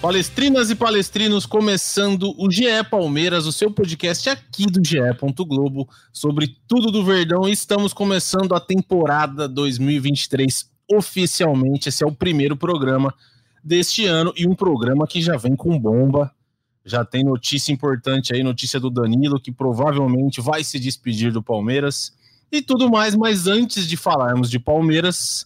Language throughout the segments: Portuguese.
Palestrinas e palestrinos, começando o GE Palmeiras, o seu podcast aqui do GE. Globo sobre tudo do Verdão. Estamos começando a temporada 2023 oficialmente. Esse é o primeiro programa deste ano e um programa que já vem com bomba. Já tem notícia importante aí, notícia do Danilo, que provavelmente vai se despedir do Palmeiras e tudo mais. Mas antes de falarmos de Palmeiras,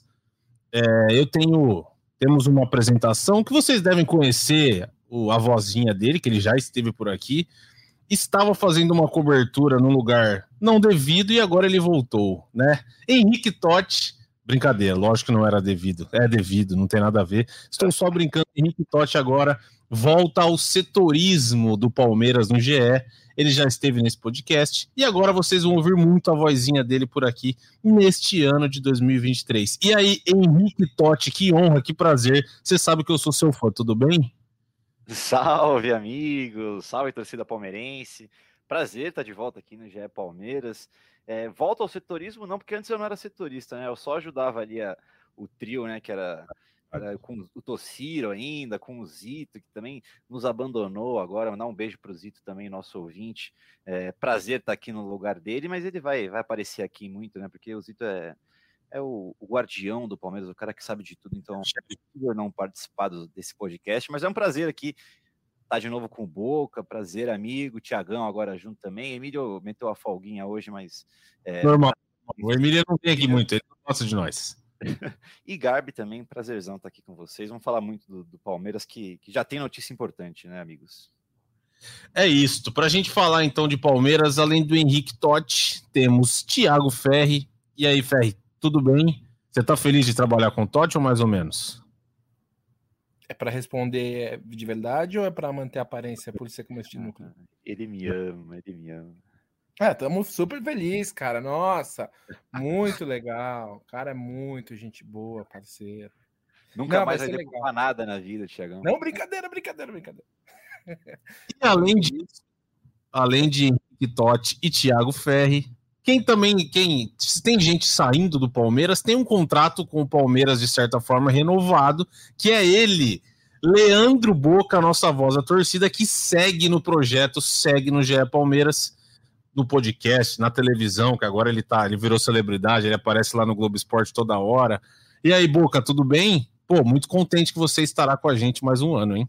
é, eu tenho temos uma apresentação que vocês devem conhecer a vozinha dele, que ele já esteve por aqui. Estava fazendo uma cobertura num lugar não devido e agora ele voltou, né? Henrique Totti, brincadeira, lógico que não era devido, é devido, não tem nada a ver. Estou só brincando. Henrique Totti agora volta ao setorismo do Palmeiras no GE. Ele já esteve nesse podcast e agora vocês vão ouvir muito a vozinha dele por aqui neste ano de 2023. E aí, Henrique Totti, que honra, que prazer. Você sabe que eu sou seu fã, tudo bem? Salve, amigos! Salve, torcida palmeirense! Prazer estar de volta aqui no GE Palmeiras. É, volta ao setorismo, não, porque antes eu não era setorista, né? Eu só ajudava ali a, o trio, né? Que era, era com o Tociro ainda, com o Zito, que também nos abandonou agora. Mandar um beijo para o Zito também, nosso ouvinte. É, prazer estar aqui no lugar dele, mas ele vai, vai aparecer aqui muito, né? Porque o Zito é, é o, o guardião do Palmeiras, o cara que sabe de tudo, então é não participar do, desse podcast, mas é um prazer aqui estar de novo com o Boca, prazer, amigo, Tiagão agora junto também. Emílio meteu a folguinha hoje, mas. É, Normal. O Emílio não vem aqui muito, ele não gosta de nós. e Garbi também, prazerzão estar aqui com vocês. Vamos falar muito do, do Palmeiras, que, que já tem notícia importante, né, amigos? É isso. Para a gente falar então de Palmeiras, além do Henrique Totti, temos Thiago Ferri. E aí, Ferri, tudo bem? Você tá feliz de trabalhar com o Totti ou mais ou menos? É para responder de verdade ou é para manter a aparência por ser comestido no clube? Ele me ama, ele me ama. É, estamos super felizes, cara. Nossa, muito legal. O cara é muito gente boa, parceiro. Nunca Não, mais vai vai nada na vida, Tiagão. Não, brincadeira, brincadeira, brincadeira. E além disso, além de Henrique Totti e Thiago Ferri, quem também, quem se tem gente saindo do Palmeiras, tem um contrato com o Palmeiras de certa forma renovado, que é ele, Leandro Boca, nossa voz da torcida, que segue no projeto, segue no GE Palmeiras, no podcast, na televisão, que agora ele tá, ele virou celebridade, ele aparece lá no Globo Esporte toda hora. E aí, Boca, tudo bem? Pô, muito contente que você estará com a gente mais um ano, hein?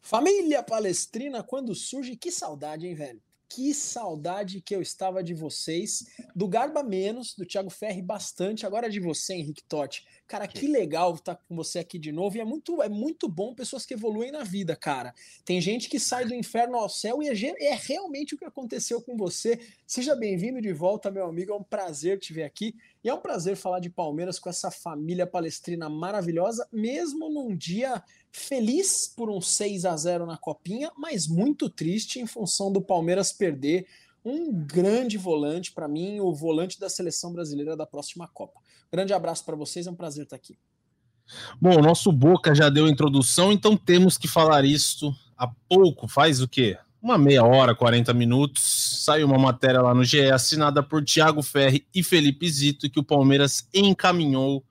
Família Palestrina, quando surge, que saudade, hein, velho? Que saudade que eu estava de vocês. Do Garba menos, do Thiago Ferri bastante, agora de você, Henrique Totti. Cara, que legal estar com você aqui de novo. E é muito, é muito bom pessoas que evoluem na vida, cara. Tem gente que sai do inferno ao céu e é, é realmente o que aconteceu com você. Seja bem-vindo de volta, meu amigo. É um prazer te ver aqui. E é um prazer falar de Palmeiras com essa família palestrina maravilhosa, mesmo num dia feliz por um 6 a 0 na copinha, mas muito triste em função do Palmeiras perder um grande volante para mim, o volante da seleção brasileira da próxima Copa. Grande abraço para vocês, é um prazer estar aqui. Bom, o nosso Boca já deu a introdução, então temos que falar isso há pouco, faz o quê? Uma meia hora, 40 minutos, saiu uma matéria lá no GE assinada por Thiago Ferri e Felipe Zito, que o Palmeiras encaminhou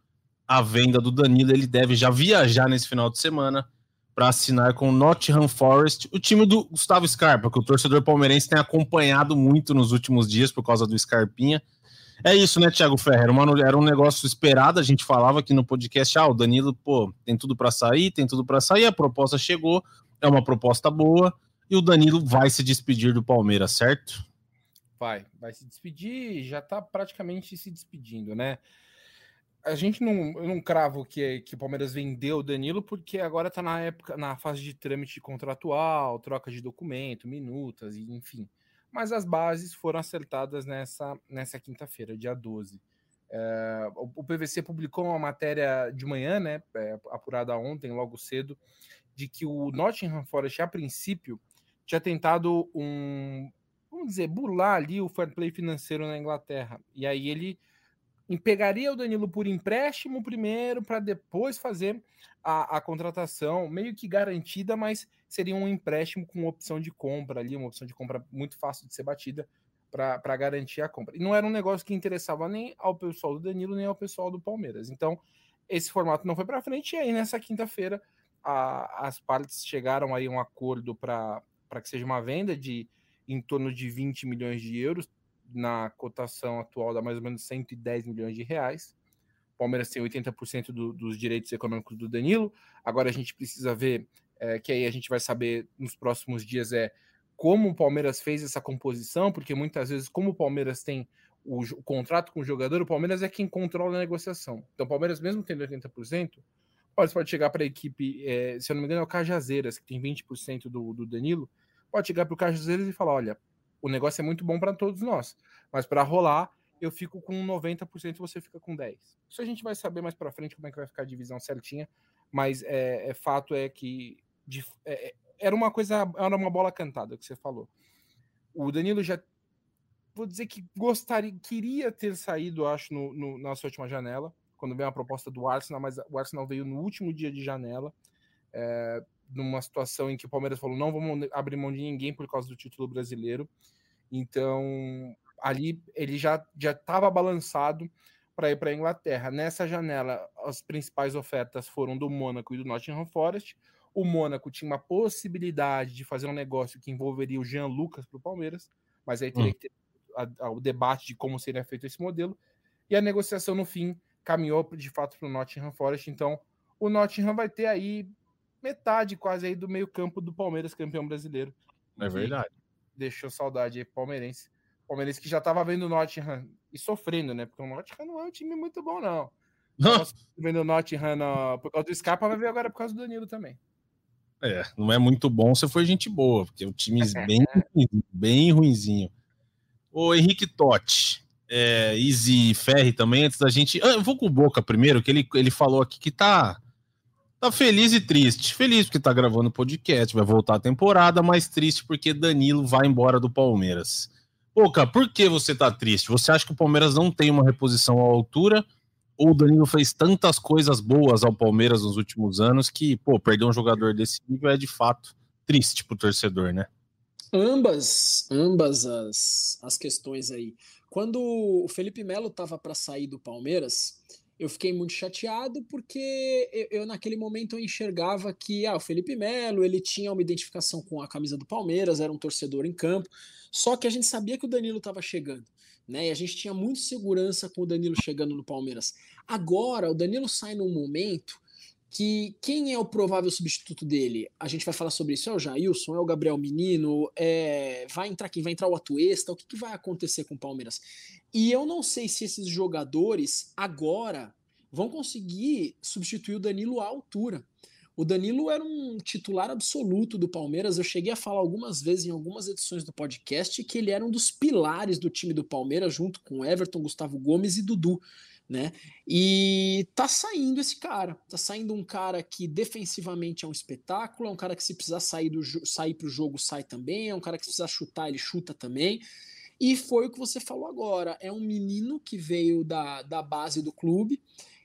a venda do Danilo. Ele deve já viajar nesse final de semana para assinar com o Nottingham Forest, o time do Gustavo Scarpa, que o torcedor palmeirense tem acompanhado muito nos últimos dias por causa do Scarpinha. É isso, né, Thiago Ferreira? Era, uma- era um negócio esperado, a gente falava aqui no podcast, ah, o Danilo, pô, tem tudo para sair, tem tudo para sair, a proposta chegou, é uma proposta boa, e o Danilo vai se despedir do Palmeiras, certo? Vai, vai se despedir, já tá praticamente se despedindo, né? A gente não, não cravo que, que o Palmeiras vendeu o Danilo, porque agora tá na época, na fase de trâmite contratual, troca de documento, minutas, enfim. Mas as bases foram acertadas nessa, nessa quinta-feira, dia 12. É, o PVC publicou uma matéria de manhã, né, é, apurada ontem, logo cedo, de que o Nottingham Forest, a princípio, tinha tentado um, vamos dizer, burlar ali o fair play financeiro na Inglaterra. E aí ele pegaria o Danilo por empréstimo primeiro, para depois fazer a, a, contratação, meio que garantida, mas seria um empréstimo com opção de compra ali, uma opção de compra muito fácil de ser batida para garantir a compra. E não era um negócio que interessava nem ao pessoal do Danilo, nem ao pessoal do Palmeiras. Então, esse formato não foi para frente, e aí nessa quinta-feira as partes chegaram aí a um acordo para que seja uma venda de em torno de 20 milhões de euros, na cotação atual dá mais ou menos 110 milhões de reais. O Palmeiras tem 80% do, dos direitos econômicos do Danilo. Agora a gente precisa ver, é, que aí a gente vai saber nos próximos dias, é como o Palmeiras fez essa composição, porque muitas vezes, como o Palmeiras tem o, o contrato com o jogador, o Palmeiras é quem controla a negociação. Então, o Palmeiras, mesmo tendo 80%, pode, pode chegar para a equipe, é, se eu não me engano, é o Cajazeiras, que tem 20% do, do Danilo, pode chegar para o Cajazeiras e falar: olha, o negócio é muito bom para todos nós, mas para rolar, eu fico com 90% você fica com 10%. Isso a gente vai saber mais para frente como é que vai ficar a divisão certinha, mas é, é fato é que de, é, era uma coisa, era uma bola cantada que você falou. O Danilo já vou dizer que gostaria, queria ter saído, acho, no, no, na sua última janela, quando veio a proposta do Arsenal, mas o Arsenal veio no último dia de janela, é, numa situação em que o Palmeiras falou: não vamos abrir mão de ninguém por causa do título brasileiro. Então, ali ele já já estava balançado para ir para a Inglaterra. Nessa janela, as principais ofertas foram do Mônaco e do Nottingham Forest. O Mônaco tinha uma possibilidade de fazer um negócio que envolveria o Jean Lucas para o Palmeiras, mas aí teria hum. que ter a, a, o debate de como seria feito esse modelo. E a negociação, no fim, caminhou de fato para o Nottingham Forest. Então, o Nottingham vai ter aí metade quase aí do meio campo do Palmeiras, campeão brasileiro. É verdade. Deixou saudade aí palmeirense. Palmeirense que já estava vendo o Nottingham e sofrendo, né? Porque o Nottingham não é um time muito bom, não. Não. Vendo o Nottingham no... por causa do Scarpa, vai ver agora por causa do Danilo também. É, não é muito bom se for gente boa, porque o time é bem, bem ruinzinho. O Henrique Totti, é, Easy Ferri também, antes da gente. Ah, eu vou com o Boca primeiro, que ele, ele falou aqui que tá, tá feliz e triste. Feliz porque tá gravando podcast, vai voltar a temporada, mas triste porque Danilo vai embora do Palmeiras. Boca, por que você tá triste? Você acha que o Palmeiras não tem uma reposição à altura? ou o Danilo fez tantas coisas boas ao Palmeiras nos últimos anos que, pô, perder um jogador desse nível é de fato triste pro torcedor, né? Ambas, ambas as, as questões aí. Quando o Felipe Melo estava para sair do Palmeiras, eu fiquei muito chateado porque eu, eu, naquele momento eu enxergava que ah, o Felipe Melo ele tinha uma identificação com a camisa do Palmeiras, era um torcedor em campo, só que a gente sabia que o Danilo estava chegando né? E a gente tinha muito segurança com o Danilo chegando no Palmeiras. Agora, o Danilo sai num momento que quem é o provável substituto dele? A gente vai falar sobre isso. É o Jailson? É o Gabriel Menino? É... Vai entrar quem? Vai entrar o Atuesta? O que, que vai acontecer com o Palmeiras? E eu não sei se esses jogadores agora vão conseguir substituir o Danilo à altura. O Danilo era um titular absoluto do Palmeiras. Eu cheguei a falar algumas vezes em algumas edições do podcast que ele era um dos pilares do time do Palmeiras, junto com Everton, Gustavo Gomes e Dudu. Né? E tá saindo esse cara. Tá saindo um cara que defensivamente é um espetáculo, é um cara que se precisar sair, do, sair pro jogo, sai também, é um cara que se precisar chutar, ele chuta também. E foi o que você falou agora. É um menino que veio da, da base do clube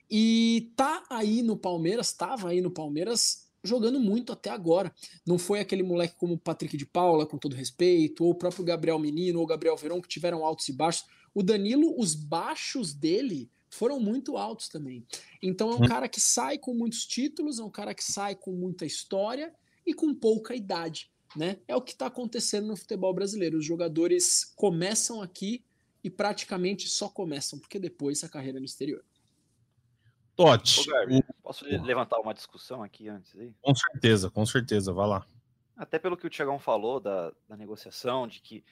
e tá aí no Palmeiras, estava aí no Palmeiras jogando muito até agora. Não foi aquele moleque como o Patrick de Paula, com todo respeito, ou o próprio Gabriel Menino, ou o Gabriel Verão, que tiveram altos e baixos. O Danilo, os baixos dele foram muito altos também. Então é um hum. cara que sai com muitos títulos, é um cara que sai com muita história e com pouca idade. Né? É o que está acontecendo no futebol brasileiro. Os jogadores começam aqui e praticamente só começam, porque depois a carreira é no exterior. Totti. Posso levantar uma discussão aqui antes aí? Com certeza, com certeza, vai lá. Até pelo que o Tiagão falou da, da negociação, de que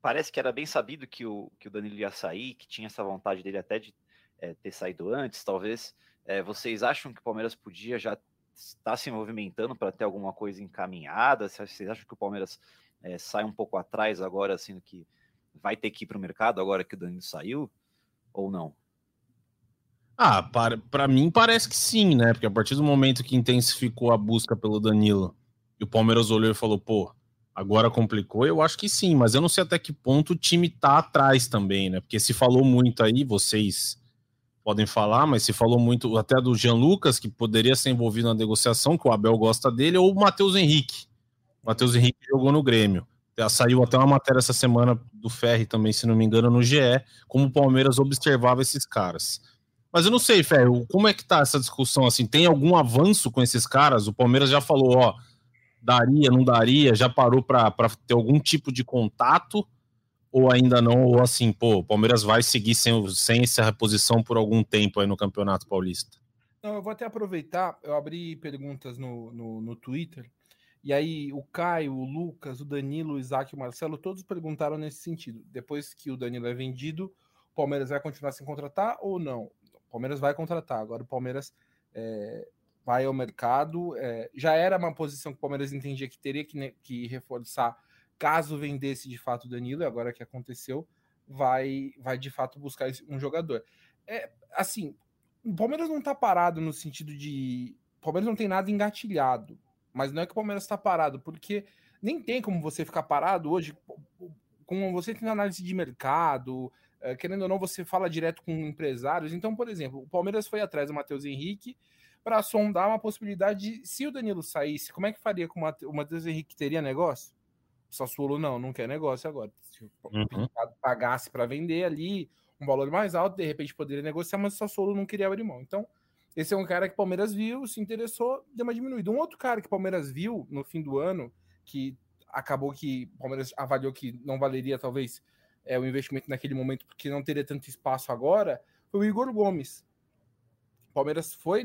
parece que era bem sabido que o, que o Danilo ia sair, que tinha essa vontade dele até de é, ter saído antes, talvez. É, vocês acham que o Palmeiras podia já estar se movimentando para ter alguma coisa encaminhada? Vocês acham que o Palmeiras é, sai um pouco atrás agora, assim, que vai ter que ir para o mercado agora que o Danilo saiu? Ou não? Ah, para, para mim parece que sim, né? Porque a partir do momento que intensificou a busca pelo Danilo e o Palmeiras olhou e falou, pô, agora complicou, eu acho que sim, mas eu não sei até que ponto o time tá atrás também, né? Porque se falou muito aí, vocês podem falar, mas se falou muito até do Jean Lucas, que poderia ser envolvido na negociação, que o Abel gosta dele, ou o Matheus Henrique. O Matheus Henrique jogou no Grêmio. Saiu até uma matéria essa semana do Ferri também, se não me engano, no GE, como o Palmeiras observava esses caras. Mas eu não sei, Ferro, como é que tá essa discussão assim? Tem algum avanço com esses caras? O Palmeiras já falou, ó, daria, não daria, já parou para ter algum tipo de contato? Ou ainda não? Ou assim, pô, o Palmeiras vai seguir sem, sem essa reposição por algum tempo aí no Campeonato Paulista? Não, eu vou até aproveitar, eu abri perguntas no, no, no Twitter, e aí o Caio, o Lucas, o Danilo, o Isaac e o Marcelo, todos perguntaram nesse sentido. Depois que o Danilo é vendido, o Palmeiras vai continuar sem contratar ou não? Palmeiras vai contratar. Agora o Palmeiras é, vai ao mercado. É, já era uma posição que o Palmeiras entendia que teria que, né, que reforçar caso vendesse de fato o Danilo, e agora que aconteceu, vai, vai de fato buscar um jogador. É assim, o Palmeiras não está parado no sentido de. O Palmeiras não tem nada engatilhado. Mas não é que o Palmeiras está parado, porque nem tem como você ficar parado hoje. Como você tem análise de mercado, é, querendo ou não, você fala direto com empresários. Então, por exemplo, o Palmeiras foi atrás do Matheus Henrique para sondar uma possibilidade de, se o Danilo saísse, como é que faria com o Matheus Henrique? Teria negócio? Sassuolo não, não quer negócio agora. Se o uhum. pagasse para vender ali um valor mais alto, de repente poderia negociar, mas o Sassuolo não queria abrir mão. Então, esse é um cara que o Palmeiras viu, se interessou, deu uma diminuída. Um outro cara que o Palmeiras viu no fim do ano, que acabou que o Palmeiras avaliou que não valeria talvez é, o investimento naquele momento, porque não teria tanto espaço agora, foi o Igor Gomes. O Palmeiras foi,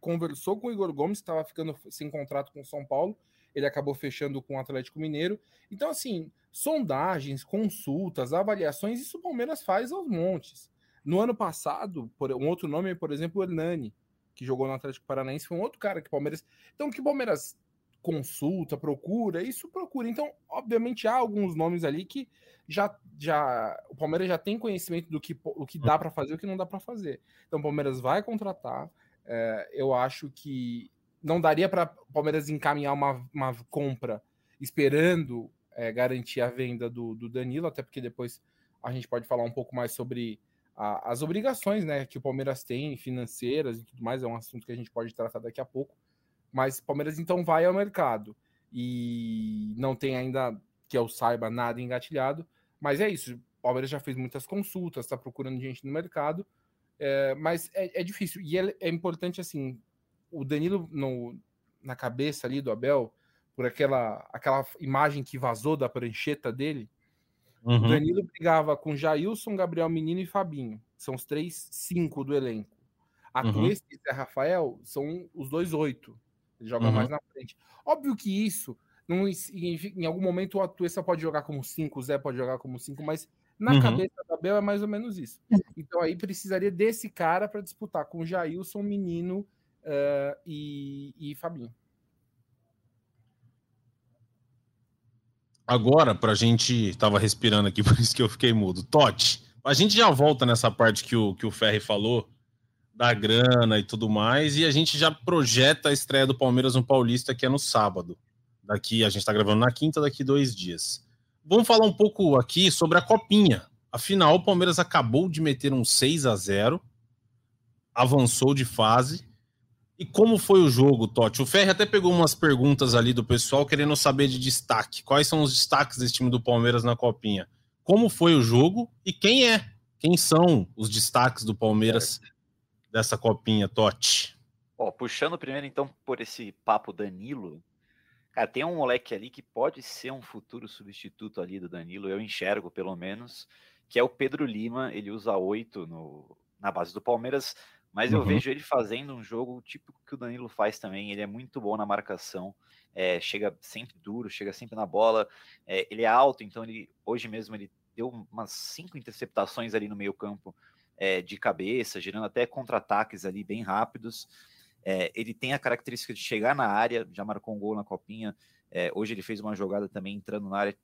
conversou com o Igor Gomes, estava ficando sem contrato com o São Paulo, ele acabou fechando com o Atlético Mineiro. Então, assim, sondagens, consultas, avaliações, isso o Palmeiras faz aos montes. No ano passado, por, um outro nome, por exemplo, o Hernani, que jogou no Atlético Paranaense, foi um outro cara que o Palmeiras. Então, que o Palmeiras consulta, procura, isso procura. Então, obviamente, há alguns nomes ali que já, já o Palmeiras já tem conhecimento do que, o que dá para fazer e o que não dá para fazer. Então, o Palmeiras vai contratar. É, eu acho que não daria para o Palmeiras encaminhar uma, uma compra esperando é, garantir a venda do, do Danilo, até porque depois a gente pode falar um pouco mais sobre a, as obrigações né, que o Palmeiras tem, financeiras e tudo mais, é um assunto que a gente pode tratar daqui a pouco. Mas o Palmeiras então vai ao mercado e não tem ainda, que eu saiba, nada engatilhado. Mas é isso. O Palmeiras já fez muitas consultas, está procurando gente no mercado. É, mas é, é, difícil. E é, é, importante, assim, o Danilo no, na cabeça ali do Abel, por aquela, aquela imagem que vazou da prancheta dele, uhum. o Danilo brigava com Jailson, Gabriel Menino e Fabinho. São os três cinco do elenco. A uhum. e Zé Rafael são os dois oito. Ele joga uhum. mais na frente. Óbvio que isso, não, em, algum momento o Atuesta pode jogar como 5, o Zé pode jogar como 5, mas na uhum. cabeça da Bel é mais ou menos isso. Então aí precisaria desse cara para disputar com Jailson, Menino uh, e, e Fabinho. Agora, para a gente. Tava respirando aqui, por isso que eu fiquei mudo. Totti, a gente já volta nessa parte que o, que o Ferri falou da grana e tudo mais, e a gente já projeta a estreia do Palmeiras no Paulista, que é no sábado. Daqui, a gente está gravando na quinta, daqui dois dias. Vamos falar um pouco aqui sobre a Copinha. Afinal, o Palmeiras acabou de meter um 6 a 0 avançou de fase. E como foi o jogo, Totti? O Ferri até pegou umas perguntas ali do pessoal querendo saber de destaque. Quais são os destaques desse time do Palmeiras na Copinha? Como foi o jogo e quem é? Quem são os destaques do Palmeiras dessa copinha, Totti? Ó, puxando primeiro então por esse papo Danilo, cara, tem um moleque ali que pode ser um futuro substituto ali do Danilo, eu enxergo pelo menos, que é o Pedro Lima, ele usa oito na base do Palmeiras, mas uhum. eu vejo ele fazendo um jogo típico que o Danilo faz também, ele é muito bom na marcação, é, chega sempre duro, chega sempre na bola, é, ele é alto, então ele hoje mesmo ele deu umas cinco interceptações ali no meio campo, é, de cabeça, gerando até contra-ataques ali bem rápidos. Ele tem a característica de chegar na área, já marcou um gol na copinha. Hoje ele fez uma jogada também entrando na área,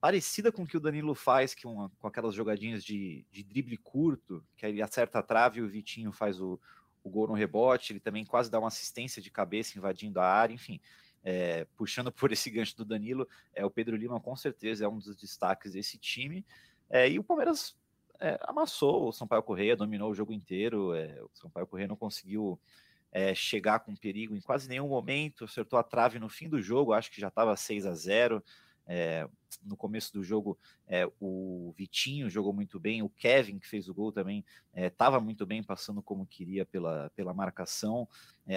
parecida com o que o Danilo faz, que uma, com aquelas jogadinhas de, de drible curto, que ele acerta a trave e o Vitinho faz o, o gol no rebote, ele também quase dá uma assistência de cabeça invadindo a área, enfim. É, puxando por esse gancho do Danilo, é o Pedro Lima com certeza é um dos destaques desse time. É, e o Palmeiras é, amassou o Sampaio Correia, dominou o jogo inteiro. É, o Sampaio Correia não conseguiu é, chegar com perigo em quase nenhum momento, acertou a trave no fim do jogo, acho que já estava 6 a 0 é, no começo do jogo, é, o Vitinho jogou muito bem, o Kevin, que fez o gol também, estava é, muito bem, passando como queria pela, pela marcação.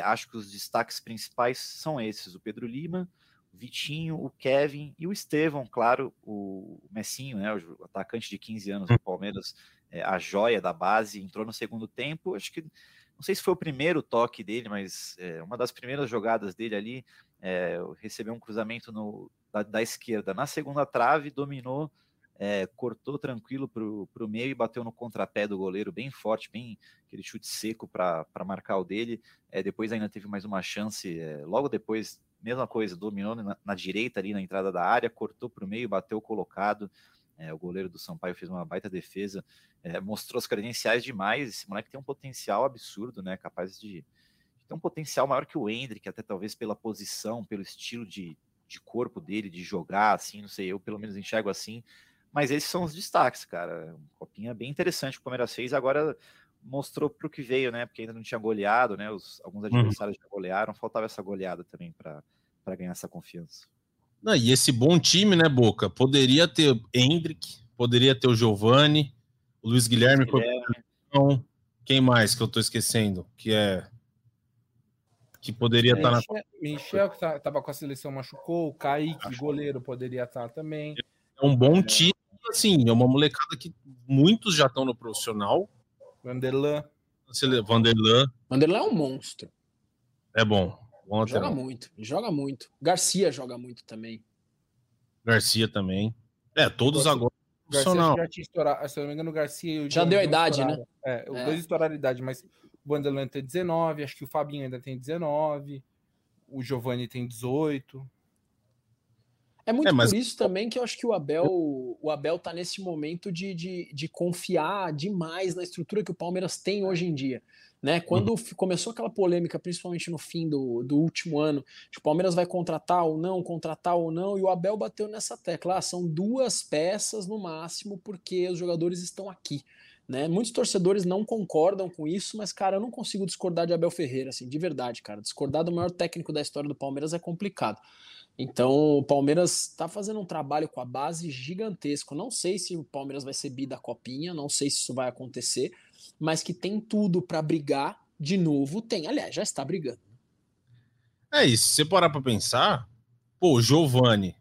Acho que os destaques principais são esses: o Pedro Lima, o Vitinho, o Kevin e o Estevão, claro, o Messinho, né, o atacante de 15 anos do Palmeiras, é, a joia da base, entrou no segundo tempo. Acho que não sei se foi o primeiro toque dele, mas uma das primeiras jogadas dele ali recebeu um cruzamento no, da, da esquerda na segunda trave, dominou, é, cortou tranquilo para o meio e bateu no contrapé do goleiro bem forte, bem aquele chute seco para marcar o dele. É, depois ainda teve mais uma chance, é, logo depois, mesma coisa, dominou na, na, direita ali na entrada da área, cortou para o meio, bateu colocado. É, o goleiro do Sampaio fez uma baita defesa, é, mostrou as credenciais demais. Esse moleque tem um potencial absurdo, né? Capaz de, de ter um potencial maior que o Hendrick, até talvez pela posição, pelo estilo de, de corpo dele, de jogar, assim, não sei, eu pelo menos enxergo assim. Mas esses são os destaques, cara. Copinha bem interessante que o Palmeiras fez. Agora mostrou para o que veio, né? Porque ainda não tinha goleado, né? Os, alguns uhum. adversários uhum. já golearam, faltava essa goleada também para ganhar essa confiança. Não, e esse bom time, né, Boca? Poderia ter Hendrick, poderia ter o Giovani, o Luiz Guilherme, Luiz Guilherme. Quem mais que eu tô esquecendo? Que é que poderia estar tá na. Michel, que estava tá, com a seleção, machucou. O Kaique, Acho... goleiro, poderia estar tá também. É um bom é... time, assim, é uma molecada que muitos já estão no profissional. Vanderlan. Vanderlan. Vanderlan é um monstro. É bom. bom joga muito, joga muito. Garcia joga muito também. Garcia também. É, todos Garcia, agora. Garcia já tinha estourado. Se eu não me engano, o Garcia. já deu a idade, né? É, os é. dois estouraram a idade, mas o Vanderlan tem 19, acho que o Fabinho ainda tem 19, o Giovanni tem 18. É muito é, mas... por isso também que eu acho que o Abel, o Abel tá nesse momento de, de, de confiar demais na estrutura que o Palmeiras tem hoje em dia. Né? Quando uhum. começou aquela polêmica, principalmente no fim do, do último ano, de o Palmeiras vai contratar ou não, contratar ou não, e o Abel bateu nessa tecla. Ah, são duas peças no máximo, porque os jogadores estão aqui. Né? Muitos torcedores não concordam com isso, mas, cara, eu não consigo discordar de Abel Ferreira, assim, de verdade, cara. Discordar do maior técnico da história do Palmeiras é complicado. Então, o Palmeiras está fazendo um trabalho com a base gigantesco. Não sei se o Palmeiras vai ser bi da copinha, não sei se isso vai acontecer, mas que tem tudo para brigar de novo, tem. Aliás, já está brigando. É isso. Se você parar para pensar, pô, Giovani,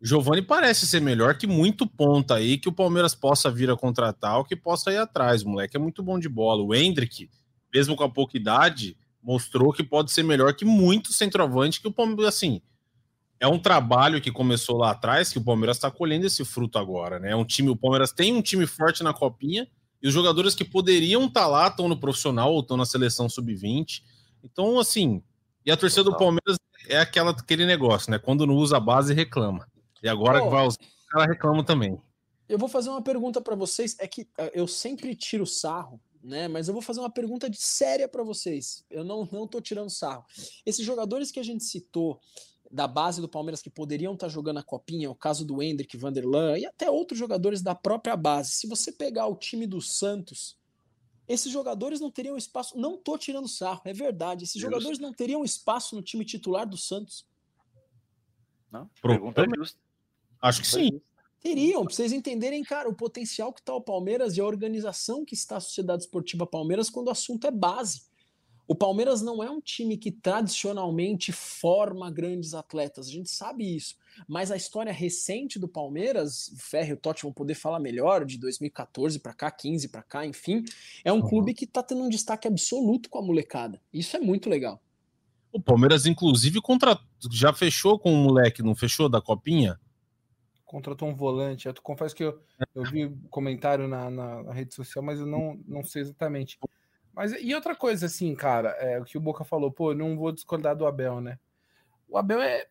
Giovani parece ser melhor que muito ponta aí que o Palmeiras possa vir a contratar ou que possa ir atrás. O moleque é muito bom de bola. O Hendrick, mesmo com a pouca idade, mostrou que pode ser melhor que muito centroavante que o Palmeiras, assim. É um trabalho que começou lá atrás que o Palmeiras está colhendo esse fruto agora, né? É um time, o Palmeiras tem um time forte na copinha e os jogadores que poderiam estar tá lá estão no profissional ou estão na seleção sub-20. Então, assim, e a torcida do Palmeiras é aquela, aquele negócio, né? Quando não usa a base, reclama. E agora que vai usar, os caras reclamam também. Eu vou fazer uma pergunta para vocês. É que ah, eu sempre tiro sarro, né? Mas eu vou fazer uma pergunta de séria para vocês. Eu não, não tô tirando sarro. Esses jogadores que a gente citou da base do Palmeiras que poderiam estar tá jogando a copinha, o caso do Hendrick, Vanderlan e até outros jogadores da própria base. Se você pegar o time do Santos, esses jogadores não teriam espaço. Não tô tirando sarro, é verdade. Esses Justo. jogadores não teriam espaço no time titular do Santos. Não? Pergunta justa. Acho que sim. Teriam, para vocês entenderem, cara, o potencial que está o Palmeiras e a organização que está a Sociedade Esportiva Palmeiras quando o assunto é base. O Palmeiras não é um time que tradicionalmente forma grandes atletas, a gente sabe isso. Mas a história recente do Palmeiras, o Ferro e o Totti vão poder falar melhor, de 2014 para cá, 15 para cá, enfim, é um uhum. clube que está tendo um destaque absoluto com a molecada. Isso é muito legal. O Palmeiras, inclusive, contra... já fechou com o moleque, não fechou da Copinha? Contratou um volante. Eu confesso que eu, eu vi comentário na, na, rede social, mas eu não, não sei exatamente. Mas e outra coisa, assim, cara, é o que o Boca falou, pô, não vou discordar do Abel, né? O Abel é.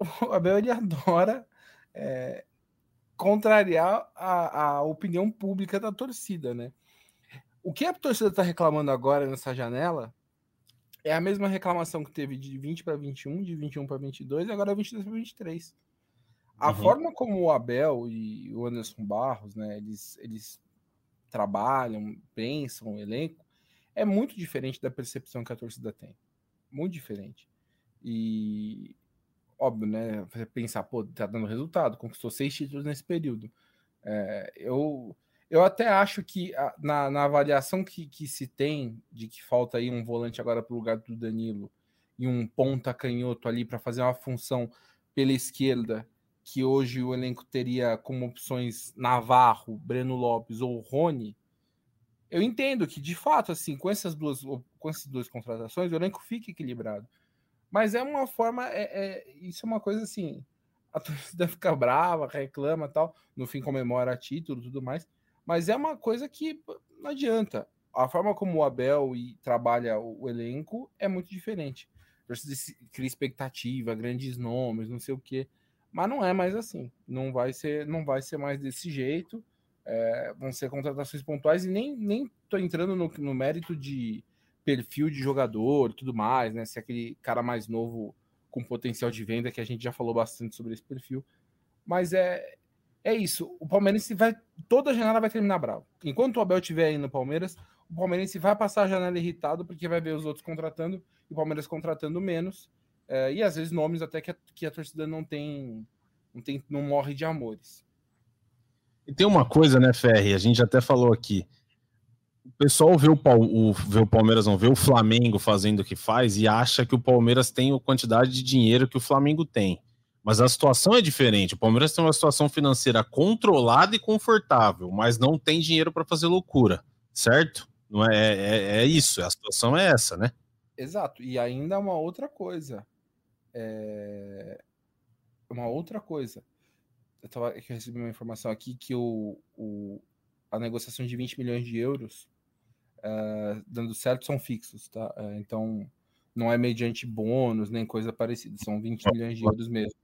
O Abel ele adora é, contrariar a, a opinião pública da torcida, né? O que a torcida está reclamando agora nessa janela é a mesma reclamação que teve de 20 para 21, de 21 para 22 e agora 22 para 23. A uhum. forma como o Abel e o Anderson Barros, né, eles, eles trabalham, pensam o elenco, é muito diferente da percepção que a torcida tem. Muito diferente. E óbvio, né? Você pensar, pô, tá dando resultado, conquistou seis títulos nesse período. É, eu, eu até acho que a, na, na avaliação que, que se tem de que falta aí um volante agora para o lugar do Danilo e um ponta canhoto ali para fazer uma função pela esquerda, que hoje o elenco teria como opções Navarro, Breno Lopes ou Rony, eu entendo que, de fato, assim, com essas duas, com essas duas contratações, o elenco fica equilibrado. Mas é uma forma, é, é, isso é uma coisa assim, a torcida fica brava, reclama tal, no fim comemora título tudo mais, mas é uma coisa que não adianta. A forma como o Abel e trabalha o, o elenco é muito diferente. A torcida cria expectativa, grandes nomes, não sei o quê, mas não é mais assim. Não vai ser, não vai ser mais desse jeito. É, vão ser contratações pontuais e nem nem tô entrando no, no mérito de perfil de jogador e tudo mais, né? Se é aquele cara mais novo com potencial de venda, que a gente já falou bastante sobre esse perfil. Mas é, é isso. O Palmeiras vai. Toda a janela vai terminar bravo. Enquanto o Abel estiver aí no Palmeiras, o Palmeiras vai passar a janela irritado, porque vai ver os outros contratando e o Palmeiras contratando menos. É, e às vezes nomes até que a, que a torcida não tem, não tem. não morre de amores. E tem uma coisa, né, Ferri? A gente até falou aqui o pessoal vê o, o, vê o Palmeiras, não vê o Flamengo fazendo o que faz e acha que o Palmeiras tem a quantidade de dinheiro que o Flamengo tem. Mas a situação é diferente. O Palmeiras tem uma situação financeira controlada e confortável, mas não tem dinheiro para fazer loucura, certo? Não é, é, é, isso, a situação é essa, né? Exato. E ainda uma outra coisa. É... Uma outra coisa. Eu, tava, eu recebi uma informação aqui que o, o, a negociação de 20 milhões de euros, uh, dando certo, são fixos, tá? Uh, então, não é mediante bônus nem coisa parecida, são 20 milhões de euros mesmo.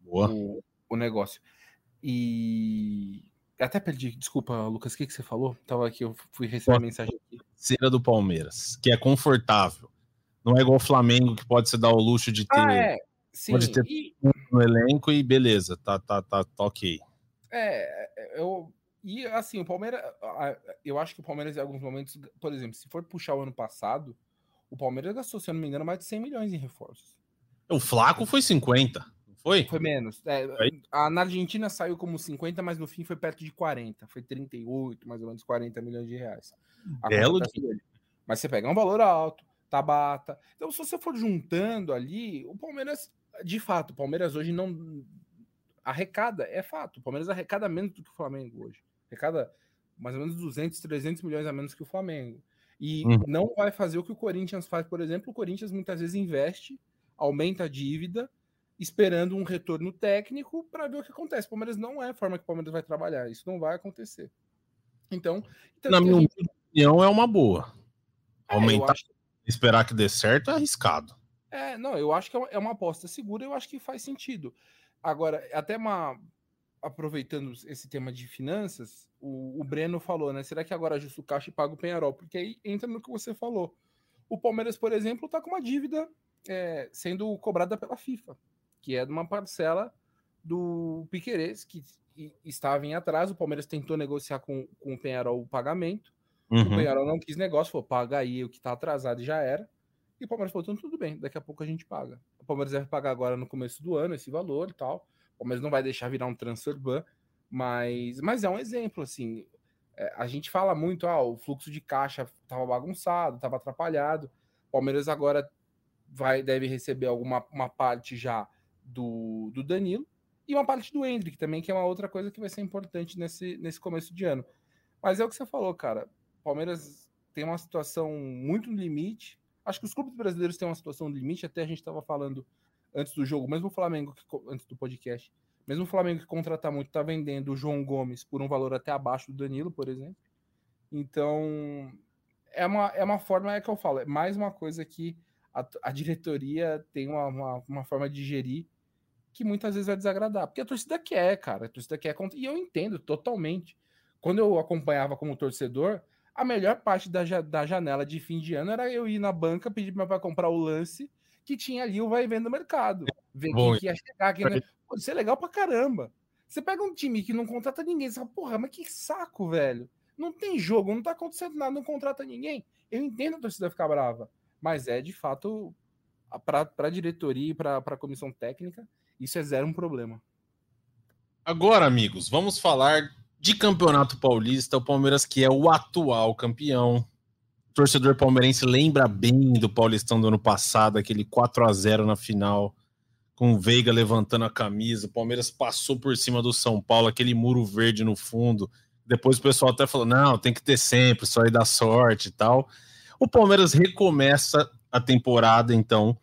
Boa. O, o negócio. E até perdi, desculpa, Lucas, o que, que você falou? Tava aqui, eu fui receber a mensagem aqui. Cera do Palmeiras, que é confortável. Não é igual o Flamengo, que pode se dar o luxo de ter. Ah, é. Sim, pode ter e... no elenco e beleza, tá, tá, tá, tá ok. É, eu, e assim, o Palmeiras, eu acho que o Palmeiras em alguns momentos, por exemplo, se for puxar o ano passado, o Palmeiras gastou, se eu não me engano, mais de 100 milhões em reforços. O Flaco foi 50, foi? Foi menos. É, a, na Argentina saiu como 50, mas no fim foi perto de 40. Foi 38, mais ou menos 40 milhões de reais. Belo Mas você pega um valor alto, Tabata. Então, se você for juntando ali, o Palmeiras, de fato, o Palmeiras hoje não arrecada, é fato. O Palmeiras arrecada menos do que o Flamengo hoje arrecada mais ou menos 200, 300 milhões a menos que o Flamengo. E uhum. não vai fazer o que o Corinthians faz, por exemplo. O Corinthians muitas vezes investe, aumenta a dívida, esperando um retorno técnico para ver o que acontece. O Palmeiras não é a forma que o Palmeiras vai trabalhar. Isso não vai acontecer. Então, então na minha gente... opinião, é uma boa. É, Aumentar, acho... esperar que dê certo é arriscado. É, não, eu acho que é uma é aposta segura, eu acho que faz sentido. Agora, até uma aproveitando esse tema de finanças, o, o, Breno falou, né? Será que agora ajusta o caixa e paga o Penharol? Porque aí entra no que você falou. O Palmeiras, por exemplo, está com uma dívida é, sendo cobrada pela FIFA, que é de uma parcela do Piquerez, que estava em atraso. O Palmeiras tentou negociar com, com o Penharol o pagamento. Uhum. O Penharol não quis negócio, falou: paga aí o que está atrasado e já era. E o Palmeiras falou: então, tudo bem, daqui a pouco a gente paga. O Palmeiras deve pagar agora no começo do ano esse valor e tal. O Palmeiras não vai deixar virar um transfer ban, mas, mas é um exemplo, assim. É, a gente fala muito, ah, o fluxo de caixa estava bagunçado, estava atrapalhado. O Palmeiras agora vai deve receber alguma uma parte já do, do Danilo e uma parte do Hendrick também, que é uma outra coisa que vai ser importante nesse, nesse começo de ano. Mas é o que você falou, cara. Palmeiras tem uma situação muito no limite. Acho que os clubes brasileiros têm uma situação no limite. Até a gente estava falando antes do jogo, mesmo o Flamengo, que, antes do podcast, mesmo o Flamengo que contratar muito, tá vendendo o João Gomes por um valor até abaixo do Danilo, por exemplo. Então, é uma, é uma forma, é que eu falo, é mais uma coisa que a, a diretoria tem uma, uma, uma, forma de gerir que muitas vezes vai desagradar. Porque a torcida quer, cara. A torcida quer. E eu entendo totalmente. Quando eu acompanhava como torcedor, a melhor parte da, da janela de fim de ano era eu ir na banca, pedir para meu pai comprar o lance que tinha ali o vai vendo no mercado. Ver quem que ia chegar aqui. Né? Pô, isso é legal pra caramba. Você pega um time que não contrata ninguém, você fala, porra, mas que saco, velho. Não tem jogo, não tá acontecendo nada, não contrata ninguém. Eu entendo a torcida ficar brava, mas é de fato para a diretoria e para a comissão técnica, isso é zero um problema. Agora, amigos, vamos falar de Campeonato Paulista, o Palmeiras que é o atual campeão. O torcedor palmeirense lembra bem do Paulistão do ano passado, aquele 4 a 0 na final, com o Veiga levantando a camisa. O Palmeiras passou por cima do São Paulo, aquele muro verde no fundo. Depois o pessoal até falou: não, tem que ter sempre, só aí dá sorte e tal. O Palmeiras recomeça a temporada, então,